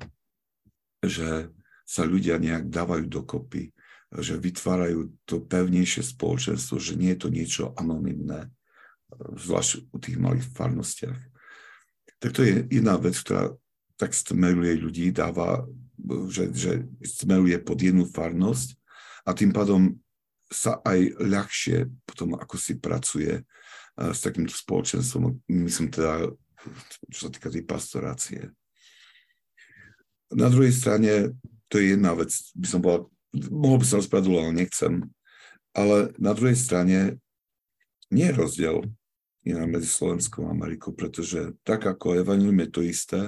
S1: že sa ľudia nejak dávajú dokopy, že vytvárajú to pevnejšie spoločenstvo, že nie je to niečo anonimné, zvlášť u tých malých farnostiach. Tak to je jedna vec, ktorá tak stmeluje ľudí, dáva, že, že stmeluje pod jednu farnosť a tým pádom sa aj ľahšie potom ako si pracuje uh, s takýmto spoločenstvom, myslím teda, čo sa týka tej pastorácie. na druhej strane, to je jedna vec, by som povedal, mohol by som rozprávať ale nechcem. Ale na druhej strane nie je rozdiel medzi Slovenskou a Amerikou, pretože tak ako Evangelium je to isté,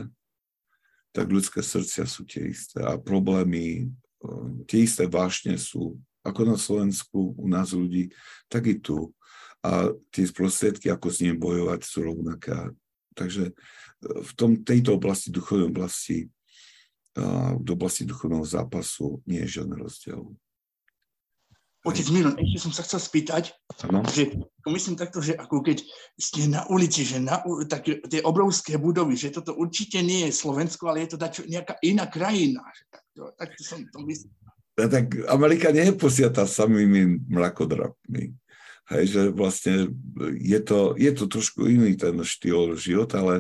S1: tak ľudské srdcia sú tie isté a problémy, eh, tie isté vášne sú ako na Slovensku, u nás ľudí, tak i tu. A tie prostriedky, ako s ním bojovať, sú rovnaké. Takže eh, v tom, tejto oblasti, duchovnej oblasti, v oblasti duchovného zápasu nie je žiadny rozdiel.
S4: Otec Miron, ešte som sa chcel spýtať, ano. že myslím takto, že ako keď ste na ulici, že na, tak, tie obrovské budovy, že toto určite nie je Slovensko, ale je to dačo, nejaká iná krajina. Že takto, takto som to myslel.
S1: Ja, tak Amerika nie je posiatá samými mrakodrapmi. Hej, že vlastne je to, je to trošku iný ten štýl života, ale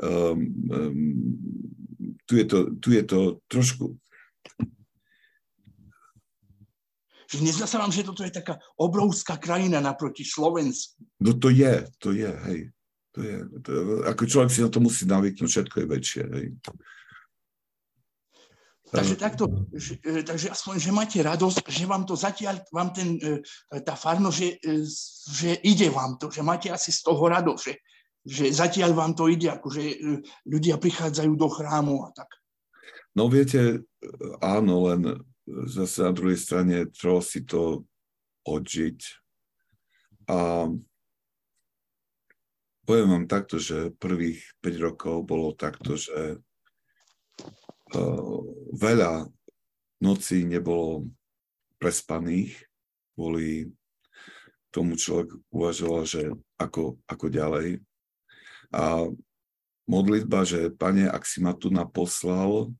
S1: um, um, tu, je to, tu je to trošku
S4: že nezdá sa vám, že toto je taká obrovská krajina naproti Slovensku.
S1: No to je, to je, hej. To je, to je, ako človek si na to musí navyknúť, všetko je väčšie, hej.
S4: Takže takto, že, takže aspoň, že máte radosť, že vám to zatiaľ, vám ten, e, tá farno, že, e, že ide vám to, že máte asi z toho radosť, že, že zatiaľ vám to ide, akože ľudia prichádzajú do chrámu a tak.
S1: No viete, áno, len zase na druhej strane treba si to odžiť. A poviem vám takto, že prvých 5 rokov bolo takto, že uh, veľa nocí nebolo prespaných, kvôli tomu človek uvažoval, že ako, ako ďalej. A modlitba, že pane, ak si ma tu naposlal,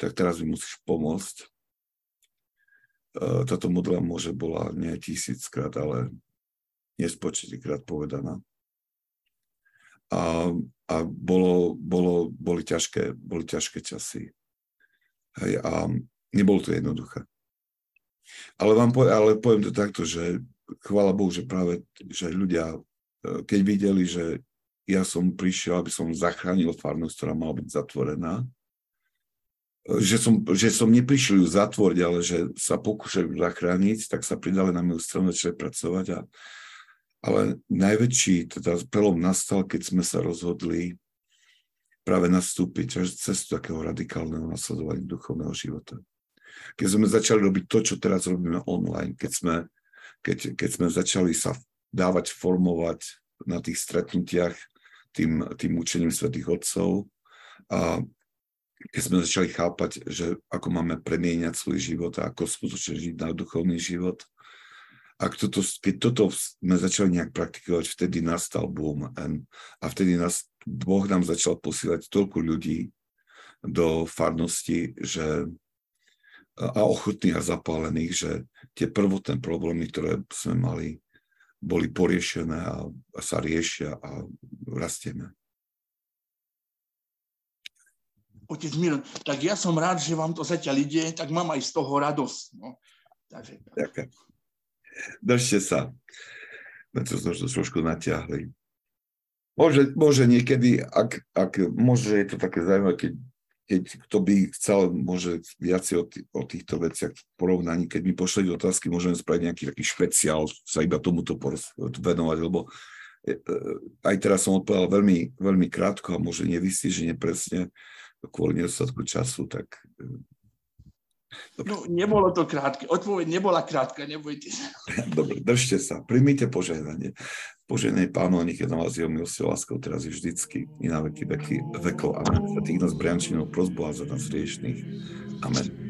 S1: tak teraz mi musíš pomôcť. E, táto modla môže bola nie tisíckrát, ale nespočetýkrát povedaná. A, a bolo, bolo, boli, ťažké, boli ťažké časy. Hej, a nebolo to jednoduché. Ale, vám poviem, ale poviem to takto, že chvála Bohu, že práve že ľudia, e, keď videli, že ja som prišiel, aby som zachránil farnosť, ktorá mala byť zatvorená, že som, že som neprišiel ju zatvoriť, ale že sa pokúšali zachrániť, tak sa pridali na moju stranu, začali pracovať. A, ale najväčší teda prelom nastal, keď sme sa rozhodli práve nastúpiť až cestu takého radikálneho nasledovania duchovného života. Keď sme začali robiť to, čo teraz robíme online, keď sme, keď, keď sme začali sa dávať, formovať na tých stretnutiach tým, tým učením svätých Otcov a keď sme začali chápať, že ako máme premieňať svoj život a ako skutočne žiť na duchovný život. A toto, keď toto sme začali nejak praktikovať, vtedy nastal boom. A vtedy nás, Boh nám začal posílať toľko ľudí do farnosti, že a ochotných a zapálených, že tie prvotné problémy, ktoré sme mali, boli poriešené a, a sa riešia a rastieme.
S4: Otec Miron, tak ja som rád, že vám to zatiaľ ide, tak mám aj z toho radosť. No. Takže...
S1: Ďakujem. Držte sa. Na čo sme to trošku natiahli. Môže, môže niekedy, ak, ak môže, je to také zaujímavé, keď, keď kto by chcel, môže viacej o, tý, o týchto veciach porovnaní, keď mi pošlete otázky, môžeme spraviť nejaký taký špeciál, sa iba tomuto venovať, lebo e, e, aj teraz som odpovedal veľmi, veľmi krátko a môže nevystížene presne, kvôli nedostatku času, tak...
S4: Dobre. No, nebolo to krátke. Odpoveď nebola krátka, nebojte sa.
S1: Dobre, držte sa. Primite požehnanie. Požehnanie pánov, nech je na vás jeho milosť láskou teraz je vždycky i na veky veky vekov. Amen. Za tých nás briančinov prozbu a za nás riešných. Amen.